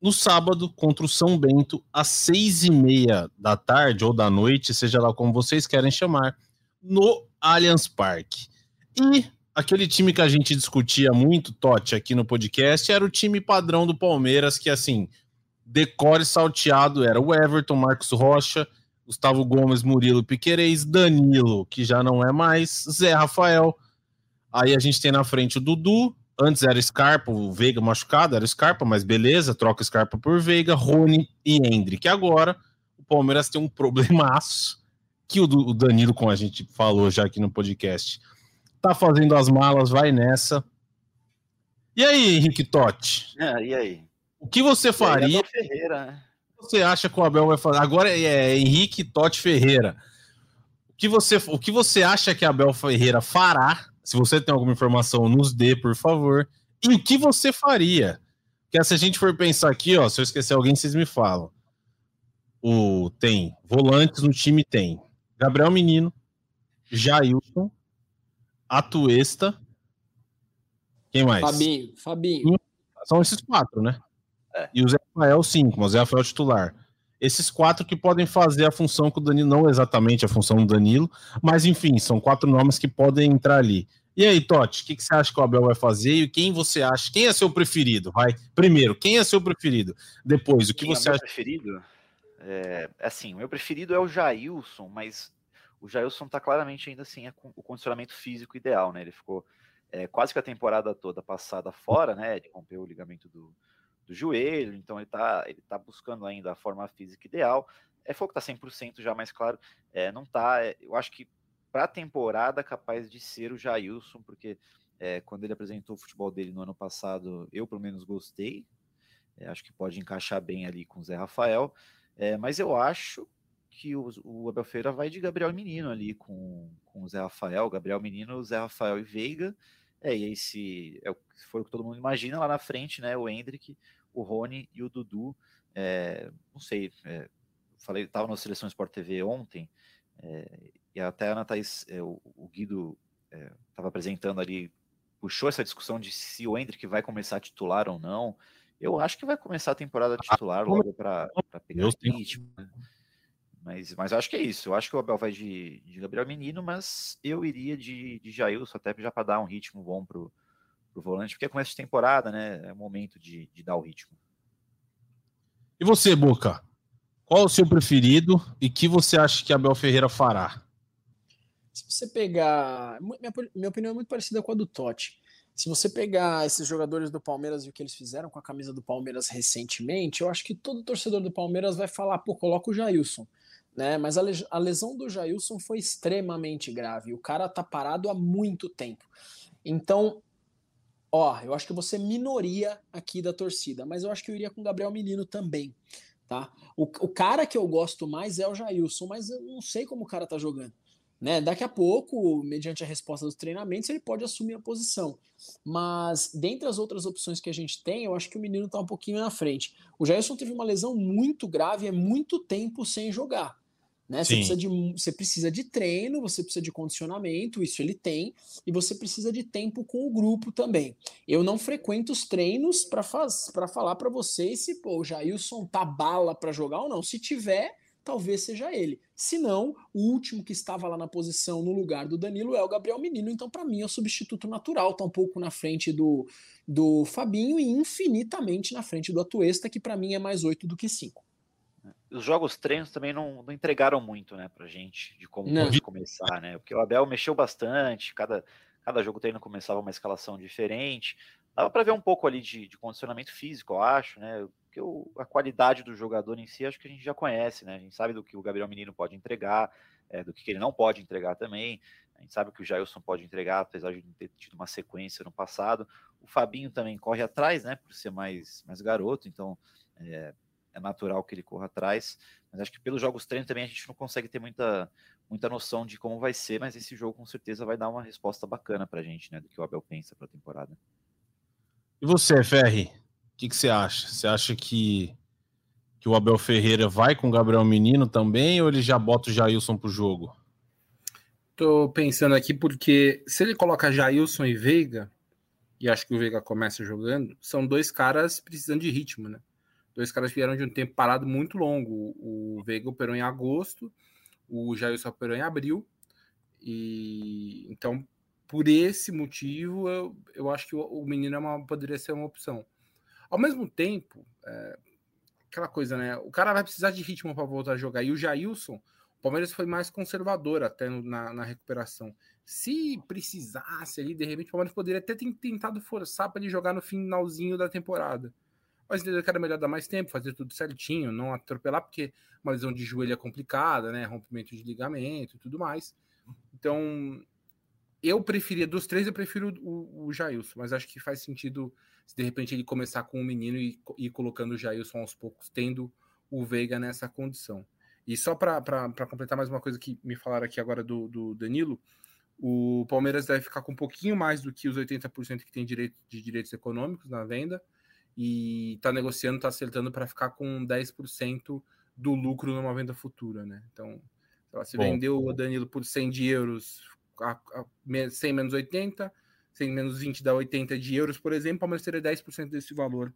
no sábado contra o São Bento, às seis e meia da tarde ou da noite, seja lá como vocês querem chamar, no Allianz Parque. E aquele time que a gente discutia muito, Totti, aqui no podcast, era o time padrão do Palmeiras, que assim, decore salteado era o Everton, Marcos Rocha, Gustavo Gomes, Murilo Piquerez, Danilo, que já não é mais, Zé Rafael. Aí a gente tem na frente o Dudu, Antes era Scarpa, o Veiga machucado, era Scarpa, mas beleza, troca Scarpa por Veiga, Rony e Hendrick. Agora, o Palmeiras tem um problemaço que o, o Danilo, como a gente falou já aqui no podcast, tá fazendo as malas, vai nessa. E aí, Henrique Totti? É, e aí? O que você faria? Ferreira, né? você acha que o Abel vai fazer? Agora é Henrique Totti Ferreira. O que você, o que você acha que Abel Ferreira fará se você tem alguma informação, nos dê, por favor. E o que você faria? Porque se a gente for pensar aqui, ó, se eu esquecer alguém, vocês me falam. O, tem volantes no time, tem Gabriel Menino, Jailson, Atuesta. Quem mais? Fabinho, Fabinho. São esses quatro, né? É. E o Zé Rafael, cinco, mas o Zé Rafael é titular. Esses quatro que podem fazer a função que o Danilo, não exatamente a função do Danilo, mas enfim, são quatro nomes que podem entrar ali. E aí, Totti, o que, que, você acha que o Abel vai fazer e quem você acha? Quem é seu preferido? Vai. Primeiro, quem é seu preferido? Depois, o que quem é você é acha? preferido? É, assim, o meu preferido é o Jailson, mas o Jailson tá claramente ainda assim o condicionamento físico ideal, né? Ele ficou é, quase que a temporada toda passada fora, né? De romper o ligamento do, do joelho, então ele tá, ele tá buscando ainda a forma física ideal. É fogo tá 100% já, mas claro, é, não tá. É, eu acho que para a temporada capaz de ser o Jailson, porque é, quando ele apresentou o futebol dele no ano passado, eu pelo menos gostei. É, acho que pode encaixar bem ali com o Zé Rafael. É, mas eu acho que o, o Abel Feira vai de Gabriel Menino ali com, com o Zé Rafael, Gabriel Menino, Zé Rafael e Veiga. É, e aí se, é, se for o que todo mundo imagina lá na frente, né? O Hendrick, o Rony e o Dudu. É, não sei, é, falei, estava na Seleção Sport TV ontem, é, e até a Ana Thaís, o, o, Guido estava apresentando ali, puxou essa discussão de se o Hendrick vai começar a titular ou não. Eu acho que vai começar a temporada ah, titular logo para pegar o ritmo. Né? Mas, mas eu acho que é isso. Eu acho que o Abel vai de, de Gabriel Menino, mas eu iria de, de Jailson até já para dar um ritmo bom pro, pro volante, porque é começo de temporada, né? É o momento de, de dar o ritmo. E você, Boca? Qual o seu preferido e que você acha que Abel Ferreira fará? Se você pegar. Minha, minha opinião é muito parecida com a do Totti. Se você pegar esses jogadores do Palmeiras e o que eles fizeram com a camisa do Palmeiras recentemente, eu acho que todo torcedor do Palmeiras vai falar, pô, coloca o Jailson. Né? Mas a lesão do Jailson foi extremamente grave. O cara tá parado há muito tempo. Então, ó, eu acho que você minoria aqui da torcida, mas eu acho que eu iria com o Gabriel Menino também. Tá? O, o cara que eu gosto mais é o Jailson, mas eu não sei como o cara tá jogando. Né? Daqui a pouco, mediante a resposta dos treinamentos, ele pode assumir a posição. Mas, dentre as outras opções que a gente tem, eu acho que o menino está um pouquinho na frente. O Jailson teve uma lesão muito grave, é muito tempo sem jogar. Né? Você, precisa de, você precisa de treino, você precisa de condicionamento, isso ele tem, e você precisa de tempo com o grupo também. Eu não frequento os treinos para falar para vocês se pô, o Jailson tá bala para jogar ou não. Se tiver, talvez seja ele. Se não, o último que estava lá na posição no lugar do Danilo é o Gabriel Menino, então para mim é o substituto natural, tá um pouco na frente do, do Fabinho e infinitamente na frente do Atuesta, que para mim é mais 8 do que 5. Os jogos treinos também não, não entregaram muito, né, pra gente, de como não. pode começar, né? Porque o Abel mexeu bastante, cada, cada jogo treino começava uma escalação diferente. Dava para ver um pouco ali de, de, condicionamento físico, eu acho, né? Porque o, a qualidade do jogador em si, acho que a gente já conhece, né? A gente sabe do que o Gabriel Menino pode entregar, é, do que ele não pode entregar também. A gente sabe que o Jailson pode entregar, apesar de ter tido uma sequência no passado. O Fabinho também corre atrás, né? Por ser mais, mais garoto, então é, é natural que ele corra atrás. Mas acho que pelos jogos treino também a gente não consegue ter muita, muita noção de como vai ser, mas esse jogo com certeza vai dar uma resposta bacana pra gente, né? Do que o Abel pensa pra temporada. E você, Ferri? O que, que você acha? Você acha que, que o Abel Ferreira vai com o Gabriel Menino também ou ele já bota o Jailson pro jogo? Tô pensando aqui porque se ele coloca Jailson e Veiga, e acho que o Veiga começa jogando, são dois caras precisando de ritmo, né? Dois caras vieram de um tempo parado muito longo. O Veiga operou em agosto, o Jailson operou em abril. E então, por esse motivo, eu, eu acho que o, o menino é uma, poderia ser uma opção. Ao mesmo tempo, é, aquela coisa, né? O cara vai precisar de ritmo para voltar a jogar. E o Jailson, o Palmeiras foi mais conservador até na, na, recuperação. Se precisasse ali, de repente, o Palmeiras poderia até ter tentado forçar para ele jogar no finalzinho da temporada mas que era melhor dar mais tempo, fazer tudo certinho, não atropelar, porque uma lesão de joelho é complicada, né? Rompimento de ligamento e tudo mais. Então, eu preferia, dos três, eu prefiro o, o Jailson, mas acho que faz sentido se de repente ele começar com o menino e ir colocando o Jailson aos poucos, tendo o Veiga nessa condição. E só para completar mais uma coisa que me falaram aqui agora do, do Danilo, o Palmeiras deve ficar com um pouquinho mais do que os 80% que tem direito de direitos econômicos na venda e está negociando, está acertando para ficar com 10% do lucro numa venda futura, né? Então, se vendeu o Danilo por 100 de euros, a, a, 100 menos 80, 100 menos 20 dá 80 de euros, por exemplo, o Palmeiras teria 10% desse valor.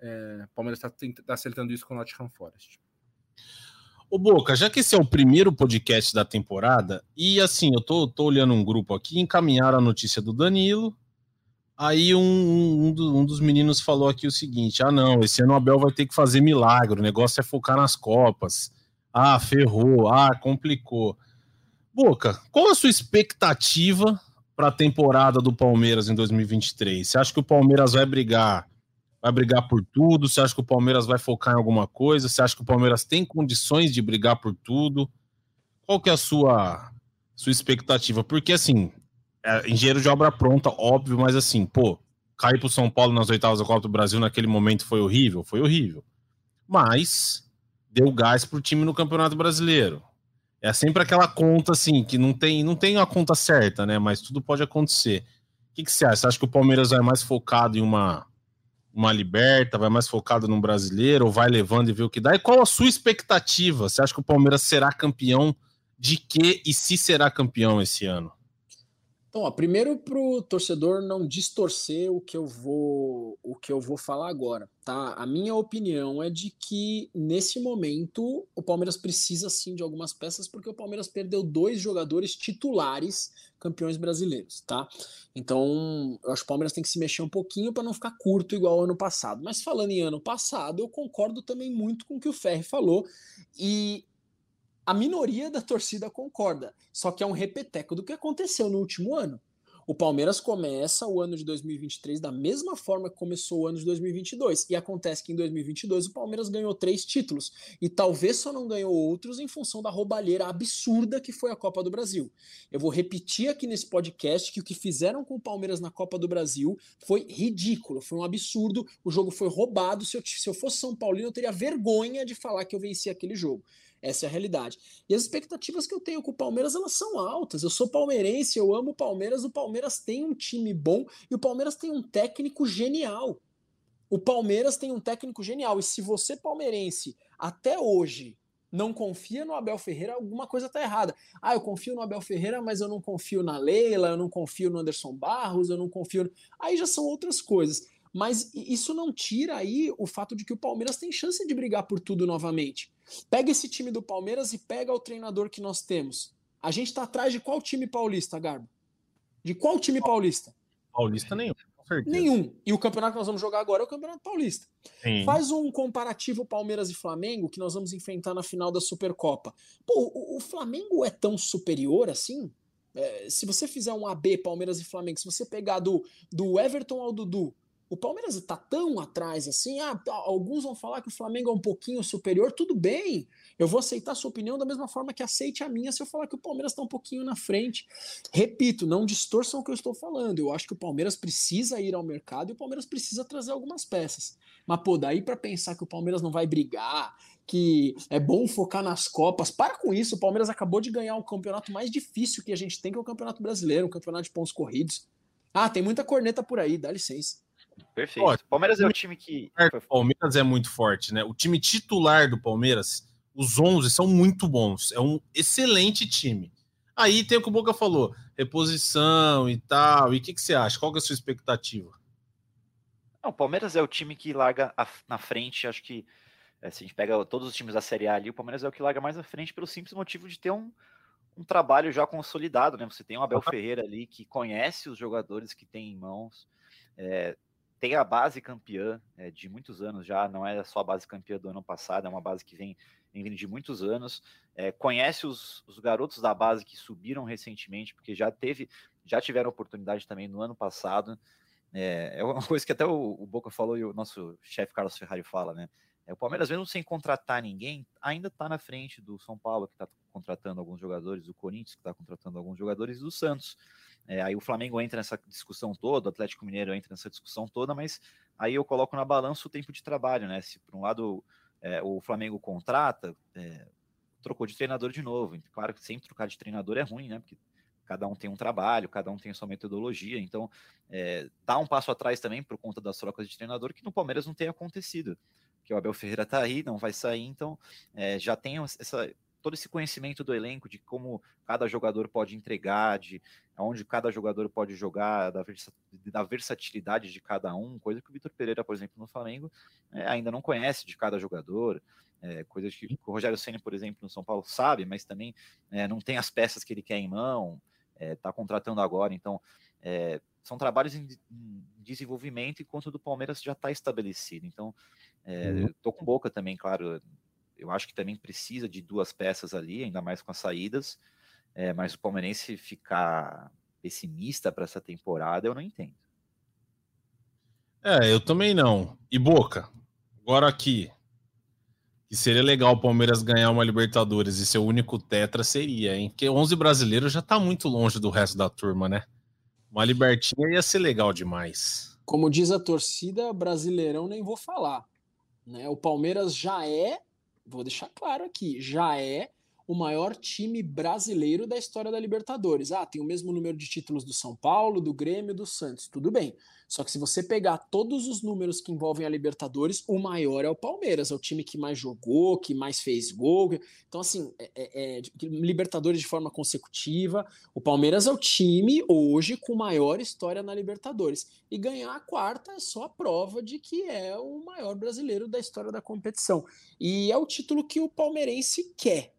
É, o Palmeiras está tá acertando isso com o Nottingham Forest. Ô Boca, já que esse é o primeiro podcast da temporada, e assim, eu tô, tô olhando um grupo aqui, encaminharam a notícia do Danilo, Aí um, um, um, dos meninos falou aqui o seguinte: ah, não, esse ano o Abel vai ter que fazer milagre, o negócio é focar nas Copas. Ah, ferrou, ah, complicou. Boca, qual a sua expectativa para a temporada do Palmeiras em 2023? Você acha que o Palmeiras vai brigar? Vai brigar por tudo? Você acha que o Palmeiras vai focar em alguma coisa? Você acha que o Palmeiras tem condições de brigar por tudo? Qual que é a sua, sua expectativa? Porque assim, é, engenheiro de obra pronta, óbvio, mas assim, pô, cair pro São Paulo nas oitavas da Copa do Brasil naquele momento foi horrível? Foi horrível. Mas deu gás pro time no Campeonato Brasileiro. É sempre aquela conta assim, que não tem, não tem a conta certa, né? Mas tudo pode acontecer. O que, que você acha? Você acha que o Palmeiras vai mais focado em uma, uma liberta, vai mais focado no brasileiro, ou vai levando e ver o que dá? E qual a sua expectativa? Você acha que o Palmeiras será campeão de quê e se será campeão esse ano? Então, ó, primeiro para o torcedor não distorcer o que eu vou o que eu vou falar agora, tá? A minha opinião é de que nesse momento o Palmeiras precisa sim de algumas peças porque o Palmeiras perdeu dois jogadores titulares campeões brasileiros, tá? Então, eu acho que o Palmeiras tem que se mexer um pouquinho para não ficar curto igual ano passado. Mas falando em ano passado, eu concordo também muito com o que o Ferri falou e a minoria da torcida concorda. Só que é um repeteco do que aconteceu no último ano. O Palmeiras começa o ano de 2023 da mesma forma que começou o ano de 2022. E acontece que em 2022 o Palmeiras ganhou três títulos. E talvez só não ganhou outros em função da roubalheira absurda que foi a Copa do Brasil. Eu vou repetir aqui nesse podcast que o que fizeram com o Palmeiras na Copa do Brasil foi ridículo, foi um absurdo. O jogo foi roubado. Se eu, se eu fosse São Paulino, eu teria vergonha de falar que eu venci aquele jogo. Essa é a realidade. E as expectativas que eu tenho com o Palmeiras, elas são altas. Eu sou palmeirense, eu amo o Palmeiras. O Palmeiras tem um time bom e o Palmeiras tem um técnico genial. O Palmeiras tem um técnico genial. E se você, palmeirense, até hoje não confia no Abel Ferreira, alguma coisa está errada. Ah, eu confio no Abel Ferreira, mas eu não confio na Leila, eu não confio no Anderson Barros, eu não confio. Aí já são outras coisas. Mas isso não tira aí o fato de que o Palmeiras tem chance de brigar por tudo novamente. Pega esse time do Palmeiras e pega o treinador que nós temos. A gente está atrás de qual time paulista, Garbo? De qual time paulista? Paulista nenhum. Nenhum. E o campeonato que nós vamos jogar agora é o Campeonato Paulista. Sim. Faz um comparativo Palmeiras e Flamengo que nós vamos enfrentar na final da Supercopa. Pô, o, o Flamengo é tão superior assim? É, se você fizer um AB Palmeiras e Flamengo, se você pegar do, do Everton ao Dudu, o Palmeiras está tão atrás assim. Ah, alguns vão falar que o Flamengo é um pouquinho superior. Tudo bem, eu vou aceitar a sua opinião da mesma forma que aceite a minha se eu falar que o Palmeiras está um pouquinho na frente. Repito, não distorçam o que eu estou falando. Eu acho que o Palmeiras precisa ir ao mercado e o Palmeiras precisa trazer algumas peças. Mas, pô, daí para pensar que o Palmeiras não vai brigar, que é bom focar nas Copas, para com isso. O Palmeiras acabou de ganhar o campeonato mais difícil que a gente tem, que é o Campeonato Brasileiro, um campeonato de pontos corridos. Ah, tem muita corneta por aí, dá licença. Perfeito. Ó, Palmeiras é o time que. O Palmeiras é muito forte, né? O time titular do Palmeiras os 11 são muito bons. É um excelente time. Aí tem o que o Boca falou, reposição e tal. E o que, que você acha? Qual é a sua expectativa? Não, o Palmeiras é o time que larga a, na frente. Acho que é, se a gente pega todos os times da Série A ali, o Palmeiras é o que larga mais à frente pelo simples motivo de ter um, um trabalho já consolidado, né? Você tem o Abel Ferreira ali que conhece os jogadores que tem em mãos. É, tem a base campeã é, de muitos anos já, não é só a base campeã do ano passado, é uma base que vem vem de muitos anos, é, conhece os, os, garotos da base que subiram recentemente, porque já teve, já tiveram oportunidade também no ano passado. É, é uma coisa que até o, o Boca falou e o nosso chefe Carlos Ferrari fala, né? É, o Palmeiras, mesmo sem contratar ninguém, ainda está na frente do São Paulo, que está contratando alguns jogadores, do Corinthians, que está contratando alguns jogadores, do Santos. É, aí o Flamengo entra nessa discussão toda, o Atlético Mineiro entra nessa discussão toda, mas aí eu coloco na balança o tempo de trabalho, né? Se por um lado é, o Flamengo contrata, é, trocou de treinador de novo. Claro que sempre trocar de treinador é ruim, né? Porque cada um tem um trabalho, cada um tem a sua metodologia. Então, é, dá um passo atrás também por conta das trocas de treinador, que no Palmeiras não tem acontecido. Que o Abel Ferreira tá aí, não vai sair, então é, já tem essa, todo esse conhecimento do elenco de como cada jogador pode entregar, de onde cada jogador pode jogar, da, da versatilidade de cada um, coisa que o Vitor Pereira, por exemplo, no Flamengo, é, ainda não conhece de cada jogador, é, coisas que o Rogério Senna, por exemplo, no São Paulo sabe, mas também é, não tem as peças que ele quer em mão, está contratando agora, então são trabalhos em, em, desenvolvimento enquanto o do Palmeiras já está estabelecido. Então, estou é, com boca também, claro, eu acho que também precisa de duas peças ali, ainda mais com as saídas. É, mas o palmeirense ficar pessimista para essa temporada, eu não entendo. É, eu também não. E Boca, agora aqui, que seria legal o Palmeiras ganhar uma Libertadores e ser o único tetra seria, hein? Porque 11 brasileiros já tá muito longe do resto da turma, né? Uma Libertinha ia ser legal demais. Como diz a torcida, brasileirão nem vou falar. Né? O Palmeiras já é vou deixar claro aqui, já é o maior time brasileiro da história da Libertadores. Ah, tem o mesmo número de títulos do São Paulo, do Grêmio, do Santos, tudo bem. Só que se você pegar todos os números que envolvem a Libertadores, o maior é o Palmeiras, é o time que mais jogou, que mais fez gol. Então, assim, é, é, é, Libertadores de forma consecutiva. O Palmeiras é o time hoje com maior história na Libertadores. E ganhar a quarta é só a prova de que é o maior brasileiro da história da competição. E é o título que o palmeirense quer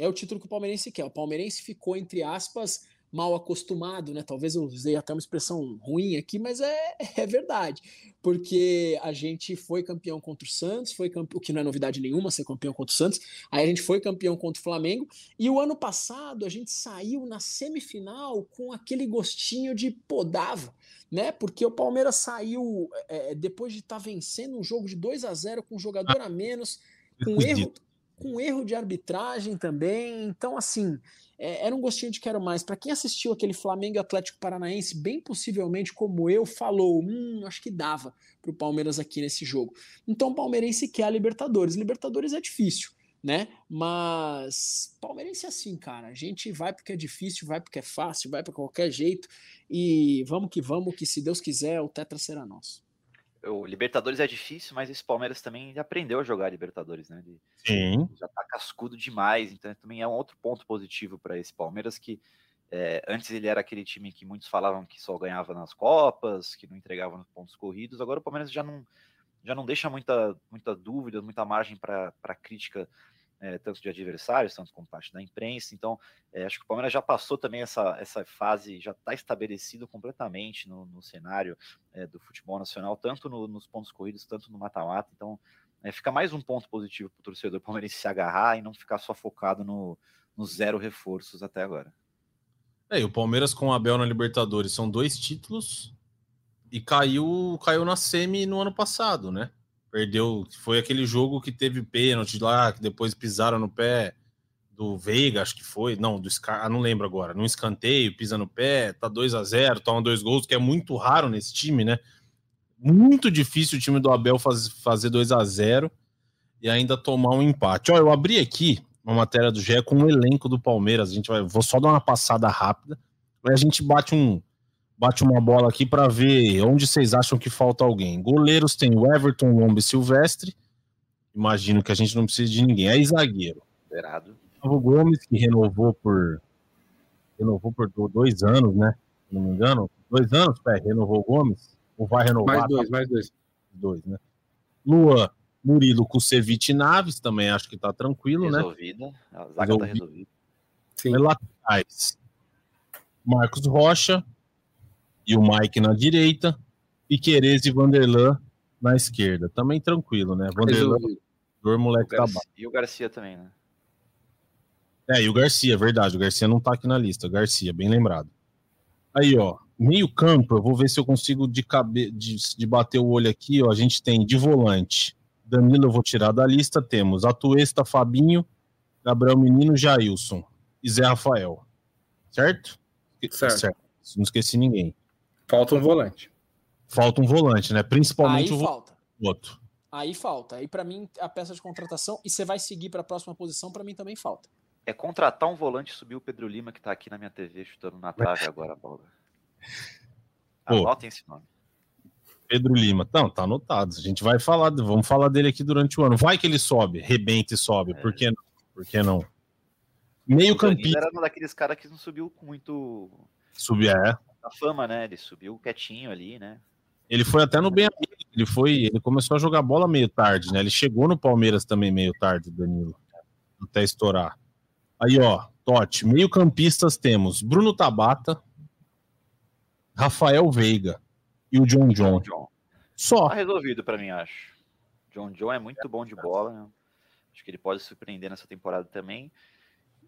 é o título que o palmeirense quer. O palmeirense ficou, entre aspas, mal acostumado, né? Talvez eu usei até uma expressão ruim aqui, mas é, é verdade. Porque a gente foi campeão contra o Santos, foi o que não é novidade nenhuma ser campeão contra o Santos. Aí a gente foi campeão contra o Flamengo. E o ano passado a gente saiu na semifinal com aquele gostinho de podava. Né? Porque o Palmeiras saiu é, depois de estar tá vencendo um jogo de 2 a 0 com um jogador a menos, com erro, com erro de arbitragem também. Então, assim, é, era um gostinho de quero mais. Para quem assistiu aquele Flamengo Atlético Paranaense, bem possivelmente, como eu, falou: hum, acho que dava para o Palmeiras aqui nesse jogo. Então, o palmeirense quer a Libertadores. Libertadores é difícil. Né? Mas palmeirense é assim, cara. A gente vai porque é difícil, vai porque é fácil, vai para qualquer jeito e vamos que vamos, que se Deus quiser, o Tetra será nosso o Libertadores é difícil, mas esse Palmeiras também aprendeu a jogar Libertadores, né? Ele, Sim. Já tá cascudo demais, então também é um outro ponto positivo para esse Palmeiras que é, antes ele era aquele time que muitos falavam que só ganhava nas Copas, que não entregava nos pontos corridos. Agora o Palmeiras já não, já não deixa muita, muita dúvida, muita margem para crítica é, tanto de adversários, tanto como parte da imprensa. Então, é, acho que o Palmeiras já passou também essa, essa fase, já está estabelecido completamente no, no cenário é, do futebol nacional, tanto no, nos pontos corridos, tanto no mata-mata. Então, é, fica mais um ponto positivo para o torcedor palmeirense se agarrar e não ficar só focado no, no zero reforços até agora. É, e o Palmeiras com o Abel na Libertadores são dois títulos e caiu, caiu na semi no ano passado, né? Perdeu, foi aquele jogo que teve pênalti lá, que depois pisaram no pé do Veiga, acho que foi, não, do Scar, ah, não lembro agora, num escanteio, pisa no pé, tá 2 a 0 toma dois gols, que é muito raro nesse time, né? Muito difícil o time do Abel faz, fazer 2 a 0 e ainda tomar um empate. Ó, eu abri aqui uma matéria do GE com o um elenco do Palmeiras, a gente vai, vou só dar uma passada rápida, aí a gente bate um bate uma bola aqui para ver onde vocês acham que falta alguém. Goleiros tem o Everton, Lomba e Silvestre. Imagino que a gente não precisa de ninguém. Aí zagueiro. Esperado. O Gomes, que renovou por renovou por dois anos, né? Se não me engano. Dois anos, pé, renovou o Gomes? Ou vai renovar? Mais dois, mais dois. Dois, né? Luan, Murilo, Kusevich e Naves, também acho que tá tranquilo, Resolvida. né? A zaga Resolvido. tá resolvida. Sim. Laterais. Marcos Rocha, e o Mike na direita, e Querez e Vanderlan na esquerda. Também tranquilo, né? Vanderlan, o moleque tá E o Garcia também, né? É, e o Garcia, verdade. O Garcia não tá aqui na lista. Garcia, bem lembrado. Aí, ó, meio campo, eu vou ver se eu consigo de, cabe... de, de bater o olho aqui, ó. A gente tem de volante. Danilo eu vou tirar da lista. Temos Atuesta, Fabinho, Gabriel Menino, Jailson e Zé Rafael. Certo? Certo. certo. Não esqueci ninguém. Falta um volante. Falta um volante, né? Principalmente Aí o falta. outro. Aí falta. Aí para mim a peça de contratação e você vai seguir para a próxima posição, para mim também falta. É contratar um volante e subir o Pedro Lima que tá aqui na minha TV chutando na trave agora bola. Anotem esse nome. Pedro Lima. Não, tá anotado. A gente vai falar, vamos falar dele aqui durante o ano. Vai que ele sobe, rebenta e sobe. É. Por que não? Por que não? Meio campista. era um daqueles caras que não subiu muito. Subia, é a fama, né? Ele subiu quietinho ali, né? Ele foi até no bem ele foi, ele começou a jogar bola meio tarde, né? Ele chegou no Palmeiras também meio tarde, Danilo, até estourar. Aí, ó, Totti, meio-campistas temos Bruno Tabata, Rafael Veiga e o John John. John, John. Só. Tá resolvido para mim, acho. John John é muito bom de bola, né? Acho que ele pode surpreender nessa temporada também.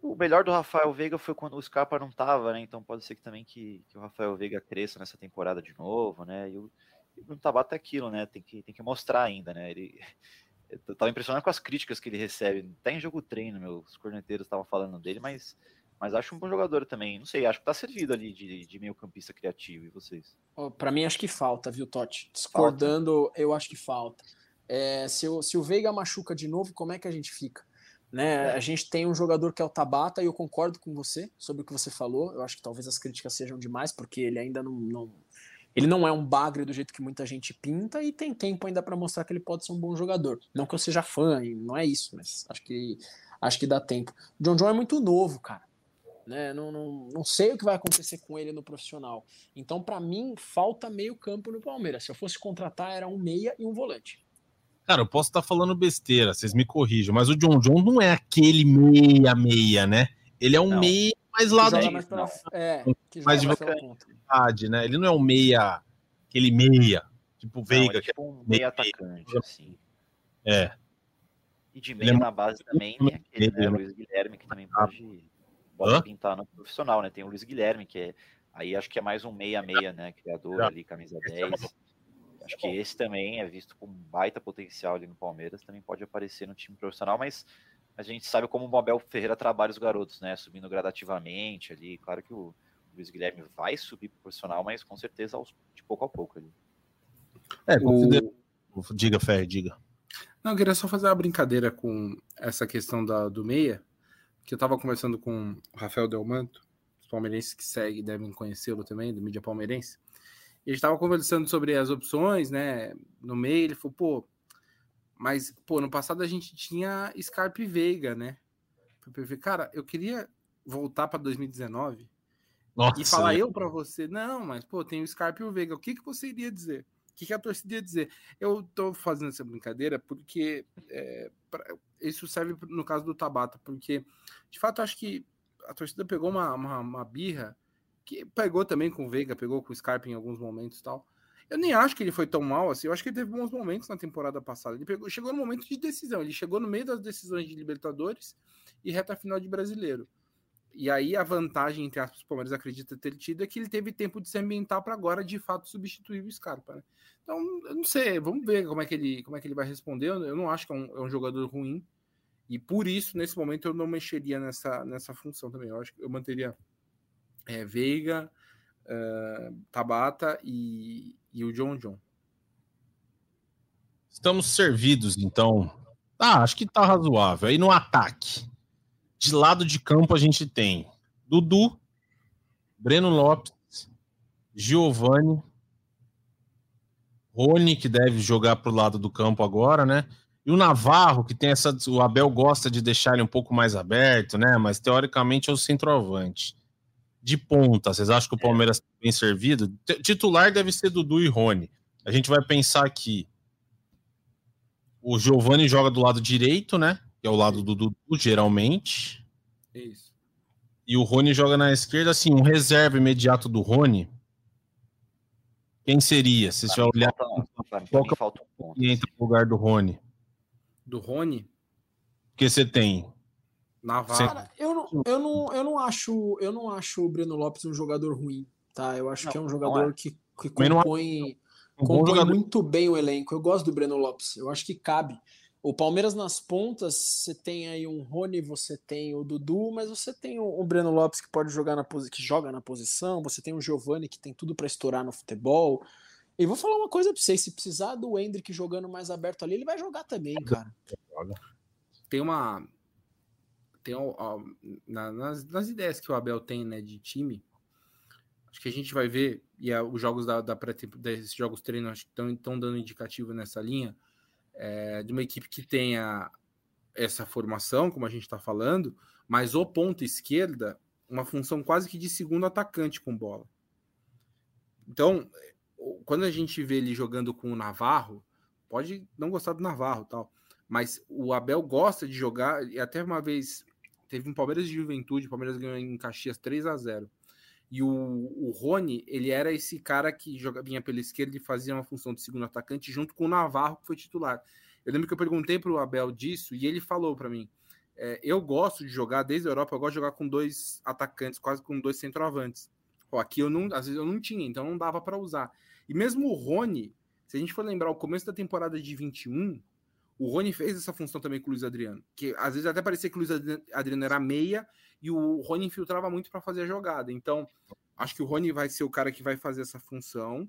O melhor do Rafael Veiga foi quando o Scarpa não tava, né? Então pode ser que também que, que o Rafael Veiga cresça nessa temporada de novo, né? E o, o Bruno Tabata é aquilo, né? Tem que, tem que mostrar ainda, né? Ele eu tava impressionado com as críticas que ele recebe. Até em jogo treino, meus corneteiros estavam falando dele, mas, mas acho um bom jogador também. Não sei, acho que tá servido ali de, de meio campista criativo. E vocês? Oh, para mim, acho que falta, viu, Totti? Discordando, falta. eu acho que falta. É, se, o, se o Veiga machuca de novo, como é que a gente fica? Né? É. A gente tem um jogador que é o Tabata e eu concordo com você sobre o que você falou. Eu acho que talvez as críticas sejam demais, porque ele ainda não, não ele não é um bagre do jeito que muita gente pinta e tem tempo ainda para mostrar que ele pode ser um bom jogador. Não que eu seja fã, não é isso, mas acho que acho que dá tempo. John John é muito novo, cara. Né? Não, não, não sei o que vai acontecer com ele no profissional. Então, para mim, falta meio campo no Palmeiras. Se eu fosse contratar, era um meia e um volante. Cara, eu posso estar falando besteira, vocês me corrijam, mas o John John não é aquele meia-meia, né? Ele é um não. meia mais lado de. Mais, pra, é, mais de velocidade, né? Ele não é um meia, aquele meia, tipo não, Veiga. É tipo um meia atacante, assim. É. E de meia é na base também tem aquele, né, Luiz Guilherme, que também ah. pode, pode pintar no profissional, né? Tem o Luiz Guilherme, que é. Aí acho que é mais um meia-meia, né? Criador ali, camisa 10. Acho que esse também é visto com baita potencial ali no Palmeiras, também pode aparecer no time profissional, mas a gente sabe como o Abel Ferreira trabalha os garotos, né? Subindo gradativamente ali. Claro que o Luiz Guilherme vai subir pro profissional, mas com certeza de pouco a pouco ali. É, considera... o... diga, Fé, diga. Não, eu queria só fazer uma brincadeira com essa questão da, do meia, que eu tava conversando com o Rafael Delmanto, os palmeirenses que seguem devem conhecê-lo também, do mídia palmeirense. E a gente tava conversando sobre as opções, né? No meio, ele falou, pô, mas, pô, no passado a gente tinha Scarpe e Veiga, né? Cara, eu queria voltar para 2019 Nossa, e falar eu para você, não, mas, pô, tem o Scarpe e o Veiga, o que, que você iria dizer? que, que a torcida ia dizer? Eu tô fazendo essa brincadeira porque é, pra, isso serve no caso do Tabata, porque de fato acho que a torcida pegou uma, uma, uma birra que pegou também com o Veiga, pegou com o Scarpa em alguns momentos e tal. Eu nem acho que ele foi tão mal assim. Eu acho que ele teve bons momentos na temporada passada. Ele pegou, chegou no momento de decisão. Ele chegou no meio das decisões de Libertadores e reta final de Brasileiro. E aí a vantagem, entre aspas, o Palmeiras acredita ter tido é que ele teve tempo de se ambientar para agora de fato substituir o Scarpa. Né? Então, eu não sei, vamos ver como é que ele, como é que ele vai responder. Eu não acho que é um, é um jogador ruim. E por isso, nesse momento, eu não mexeria nessa, nessa função também. Eu acho que eu manteria é, Veiga, uh, Tabata e, e o John John. Estamos servidos, então. Ah, acho que tá razoável. Aí no ataque. De lado de campo a gente tem Dudu, Breno Lopes, Giovani, Rony, que deve jogar pro lado do campo agora, né? E o Navarro, que tem essa. O Abel gosta de deixar ele um pouco mais aberto, né? Mas teoricamente é o centroavante. De ponta, vocês acham que o é. Palmeiras está bem servido? T titular deve ser Dudu e Rony. A gente vai pensar aqui. O Giovani joga do lado direito, né? Que é o lado do Dudu, geralmente. Isso. E o Rony joga na esquerda, assim, um reserva imediato do Rony. Quem seria? Se você olhar. Qual que falta um ponto. entra no lugar do Rony? do Rony. que você tem? Navarro. Cara, eu não, eu, não, eu, não acho, eu não acho o Breno Lopes um jogador ruim, tá? Eu acho não, que é um jogador é. que, que compõe, um compõe muito bem o elenco. Eu gosto do Breno Lopes, eu acho que cabe. O Palmeiras nas pontas, você tem aí um Rony, você tem o Dudu, mas você tem o, Breno Lopes que pode jogar na que joga na posição, você tem o Giovani que tem tudo para estourar no futebol. E vou falar uma coisa pra vocês: se precisar do Hendrick jogando mais aberto ali, ele vai jogar também, cara. Tem uma. Tem ó, na, nas, nas, ideias que o Abel tem, né, de time, acho que a gente vai ver, e a, os jogos da, da pré desses jogos treino acho que estão dando indicativo nessa linha, é, de uma equipe que tenha essa formação, como a gente está falando, mas o ponto esquerda, uma função quase que de segundo atacante com bola. Então, quando a gente vê ele jogando com o Navarro, pode não gostar do Navarro tal, mas o Abel gosta de jogar, e até uma vez teve um Palmeiras de Juventude, o Palmeiras ganhou em Caxias 3 a 0 e o, o Rony, ele era esse cara que joga, vinha pela esquerda e fazia uma função de segundo atacante junto com o Navarro, que foi titular. Eu lembro que eu perguntei para o Abel disso e ele falou para mim: é, eu gosto de jogar, desde a Europa, eu gosto de jogar com dois atacantes, quase com dois centroavantes. Aqui eu não, às vezes eu não tinha, então não dava para usar. E mesmo o Rony, se a gente for lembrar o começo da temporada de 21, o Rony fez essa função também com o Luiz Adriano. Que às vezes até parecia que o Luiz Adriano era meia e o Rony infiltrava muito para fazer a jogada. Então, acho que o Rony vai ser o cara que vai fazer essa função.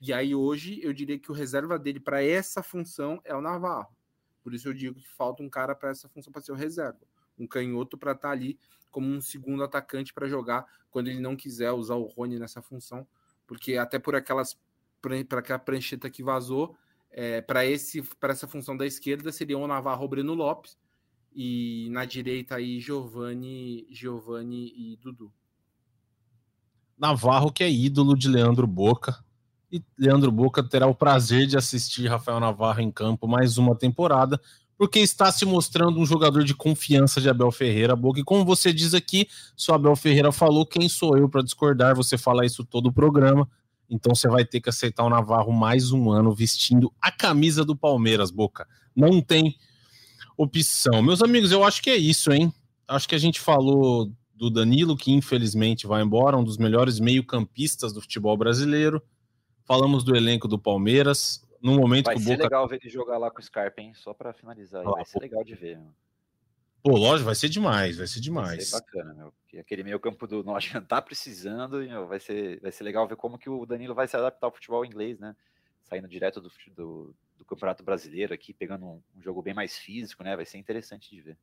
E aí hoje eu diria que o reserva dele para essa função é o Navarro. Por isso eu digo que falta um cara para essa função para ser o reserva. Um canhoto para estar tá ali como um segundo atacante para jogar quando ele não quiser usar o Rony nessa função, porque até por aquelas para aquela prancheta que vazou, é, para essa função da esquerda seria o Navarro Breno Lopes e na direita aí Giovani, Giovani e Dudu. Navarro que é ídolo de Leandro Boca e Leandro Boca terá o prazer de assistir Rafael Navarro em campo mais uma temporada, porque está se mostrando um jogador de confiança de Abel Ferreira, Boca. E como você diz aqui, o Abel Ferreira falou, quem sou eu para discordar? Você fala isso todo o programa. Então você vai ter que aceitar o Navarro mais um ano vestindo a camisa do Palmeiras, Boca. Não tem opção. Meus amigos, eu acho que é isso, hein? Acho que a gente falou do Danilo, que infelizmente vai embora, um dos melhores meio-campistas do futebol brasileiro. Falamos do elenco do Palmeiras. No momento vai que o Boca. Ser legal ver ele jogar lá com o Scarpa, hein? Só para finalizar. Ah, vai ser legal de ver. Mano. Pô, lógico, vai ser demais, vai ser demais. Vai ser bacana, meu. Porque aquele meio campo do Nottingham tá precisando e meu, vai, ser, vai ser legal ver como que o Danilo vai se adaptar ao futebol inglês, né? Saindo direto do, do, do Campeonato Brasileiro aqui, pegando um, um, jogo bem mais físico, né? Vai ser interessante de ver.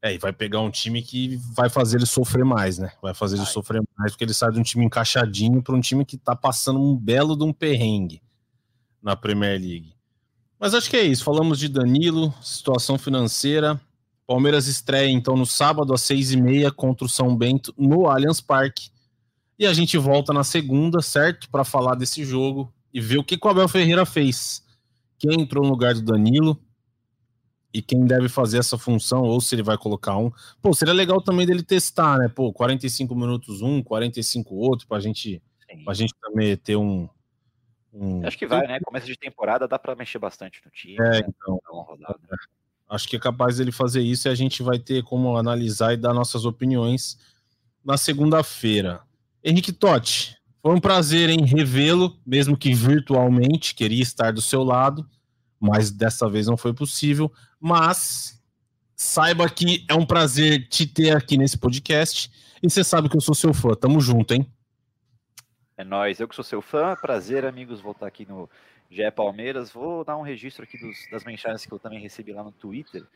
É, e vai pegar um time que vai fazer ele sofrer mais, né? Vai fazer ele sofrer mais, porque ele sai de um time encaixadinho para um time que tá passando um belo de um perrengue na Premier League. Mas acho que é isso. Falamos de Danilo, situação financeira. Palmeiras estreia então no sábado às seis e meia contra o São Bento no Allianz Parque. E a gente volta na segunda, certo? Para falar desse jogo e ver o que o Abel Ferreira fez. Quem entrou no lugar do Danilo e quem deve fazer essa função, ou se ele vai colocar um. Pô, seria legal também dele testar, né? Pô, 45 minutos um, 45 outro, pra gente, pra gente também ter um. um... Acho que vai, né? Começo de temporada dá para mexer bastante no time. É, né? então. Acho que é capaz dele fazer isso e a gente vai ter como analisar e dar nossas opiniões na segunda-feira. Henrique Totti, foi um prazer em revê-lo, mesmo que virtualmente, queria estar do seu lado, mas dessa vez não foi possível. Mas saiba que é um prazer te ter aqui nesse podcast e você sabe que eu sou seu fã. Tamo junto, hein? É nós, eu que sou seu fã. Prazer, amigos, voltar aqui no GE Palmeiras. Vou dar um registro aqui dos, das mensagens que eu também recebi lá no Twitter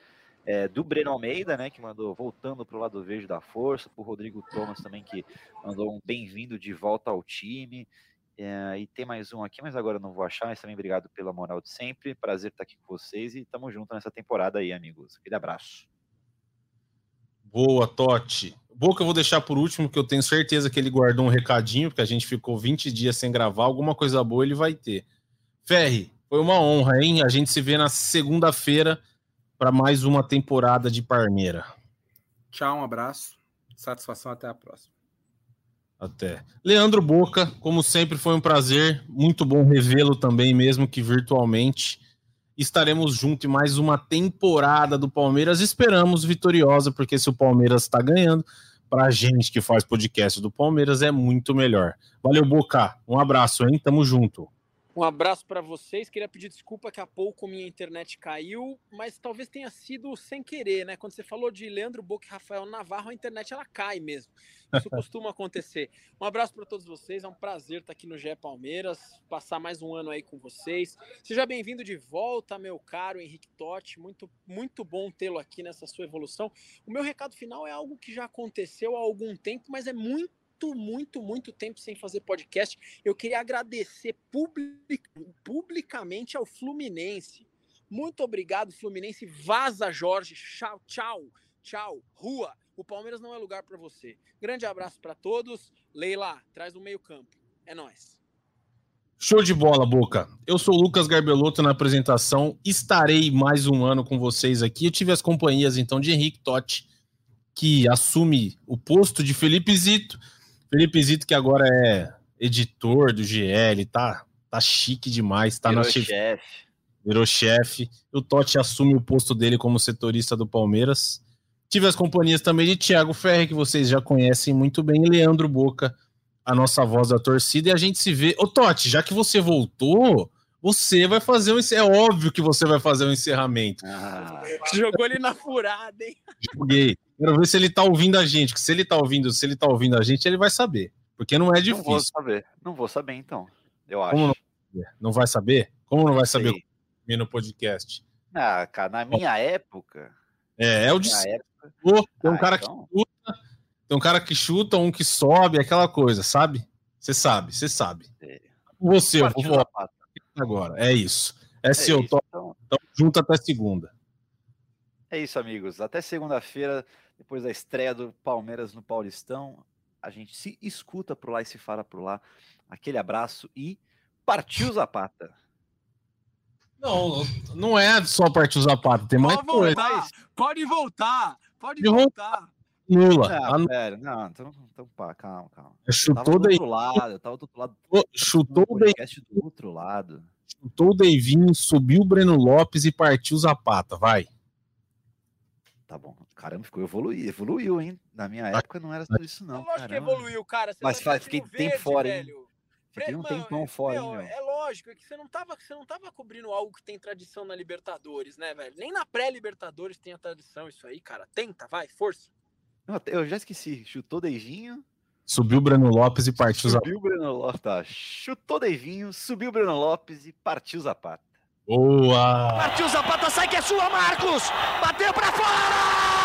é, do Breno Almeida, né, que mandou voltando para o lado verde da força, para o Rodrigo Thomas também, que mandou um bem-vindo de volta ao time. É, e tem mais um aqui, mas agora não vou achar, mas também obrigado pela moral de sempre. Prazer estar aqui com vocês e tamo junto nessa temporada aí, amigos. Aquele abraço. Boa, Totti. Boa que eu vou deixar por último, que eu tenho certeza que ele guardou um recadinho, porque a gente ficou 20 dias sem gravar, alguma coisa boa ele vai ter. Ferri, foi uma honra, hein? A gente se vê na segunda-feira para mais uma temporada de Parmeira. Tchau, um abraço. Satisfação, até a próxima. Até. Leandro Boca, como sempre, foi um prazer. Muito bom revê-lo também, mesmo que virtualmente. Estaremos juntos em mais uma temporada do Palmeiras. Esperamos vitoriosa, porque se o Palmeiras está ganhando, para a gente que faz podcast do Palmeiras é muito melhor. Valeu, Boca. Um abraço, hein? Tamo junto. Um abraço para vocês. Queria pedir desculpa que há pouco minha internet caiu, mas talvez tenha sido sem querer, né? Quando você falou de Leandro Boca e Rafael Navarro, a internet ela cai mesmo. Isso costuma acontecer. Um abraço para todos vocês. É um prazer estar aqui no GE Palmeiras, passar mais um ano aí com vocês. Seja bem-vindo de volta, meu caro Henrique Totti. Muito, muito bom tê-lo aqui nessa sua evolução. O meu recado final é algo que já aconteceu há algum tempo, mas é muito muito, muito, muito tempo sem fazer podcast. Eu queria agradecer public, publicamente ao Fluminense. Muito obrigado, Fluminense. Vaza, Jorge. Tchau, tchau, tchau. Rua. O Palmeiras não é lugar para você. Grande abraço para todos. Leila, traz o meio-campo. É nós. Show de bola, Boca. Eu sou o Lucas Garbelotto na apresentação. Estarei mais um ano com vocês aqui. Eu tive as companhias então de Henrique Totti, que assume o posto de Felipe Zito Felipe Zito, que agora é editor do GL, tá, tá chique demais, tá Virou na chefe. Virou chefe. O Totti assume o posto dele como setorista do Palmeiras. Tive as companhias também de Thiago Ferre, que vocês já conhecem muito bem, e Leandro Boca, a nossa voz da torcida, e a gente se vê. Ô, Totti, já que você voltou, você vai fazer um. É óbvio que você vai fazer um encerramento. Ah. Jogou ele na furada, hein? Joguei. Quero ver se ele tá ouvindo a gente. Que se ele tá ouvindo, se ele tá ouvindo a gente, ele vai saber. Porque não é difícil. Não vou saber. Não vou saber, então. Eu acho. Como não, não vai saber? Como não, vai saber no podcast? Ah, cara, na minha época. É, é o de. Época... Tem um ah, cara então... que chuta, tem um cara que chuta, um que sobe, aquela coisa, sabe? Você sabe, você sabe. É. Você, eu vou agora. É isso. É, é seu, isso, então... então junto até segunda. É isso, amigos. Até segunda-feira depois da estreia do Palmeiras no Paulistão. A gente se escuta por lá e se fala por lá. Aquele abraço e partiu Zapata. Não, não é só partiu Zapata, tem mais pode voltar, coisa. Pode voltar, pode voltar. Lula. Não, pera, não, então, então pá, calma, calma. Chutou daí. Do outro lado, tava do outro lado. Chutou o podcast do outro lado. Chutou o Deivinho, subiu o Breno Lopes e partiu Zapata, vai. Tá bom. Caramba, ficou evoluiu, evoluiu, hein? Na minha época não era tudo isso, não. Lógico Caramba. que evoluiu, cara. Você Mas faz, fiquei tempo fora, velho. hein? Fiquei um tempão fora, meu, hein, meu. É lógico, é que você não, tava, você não tava cobrindo algo que tem tradição na Libertadores, né, velho? Nem na pré-Libertadores tem a tradição isso aí, cara. Tenta, vai, força. Não, eu já esqueci. Chutou Deijinho. Subiu o Breno Lopes e partiu Zapata. Subiu o Breno Lopes, tá. Chutou Deijinho, subiu o Breno Lopes e partiu Zapata. Boa! Partiu Zapata, sai que é sua, Marcos! Bateu pra fora!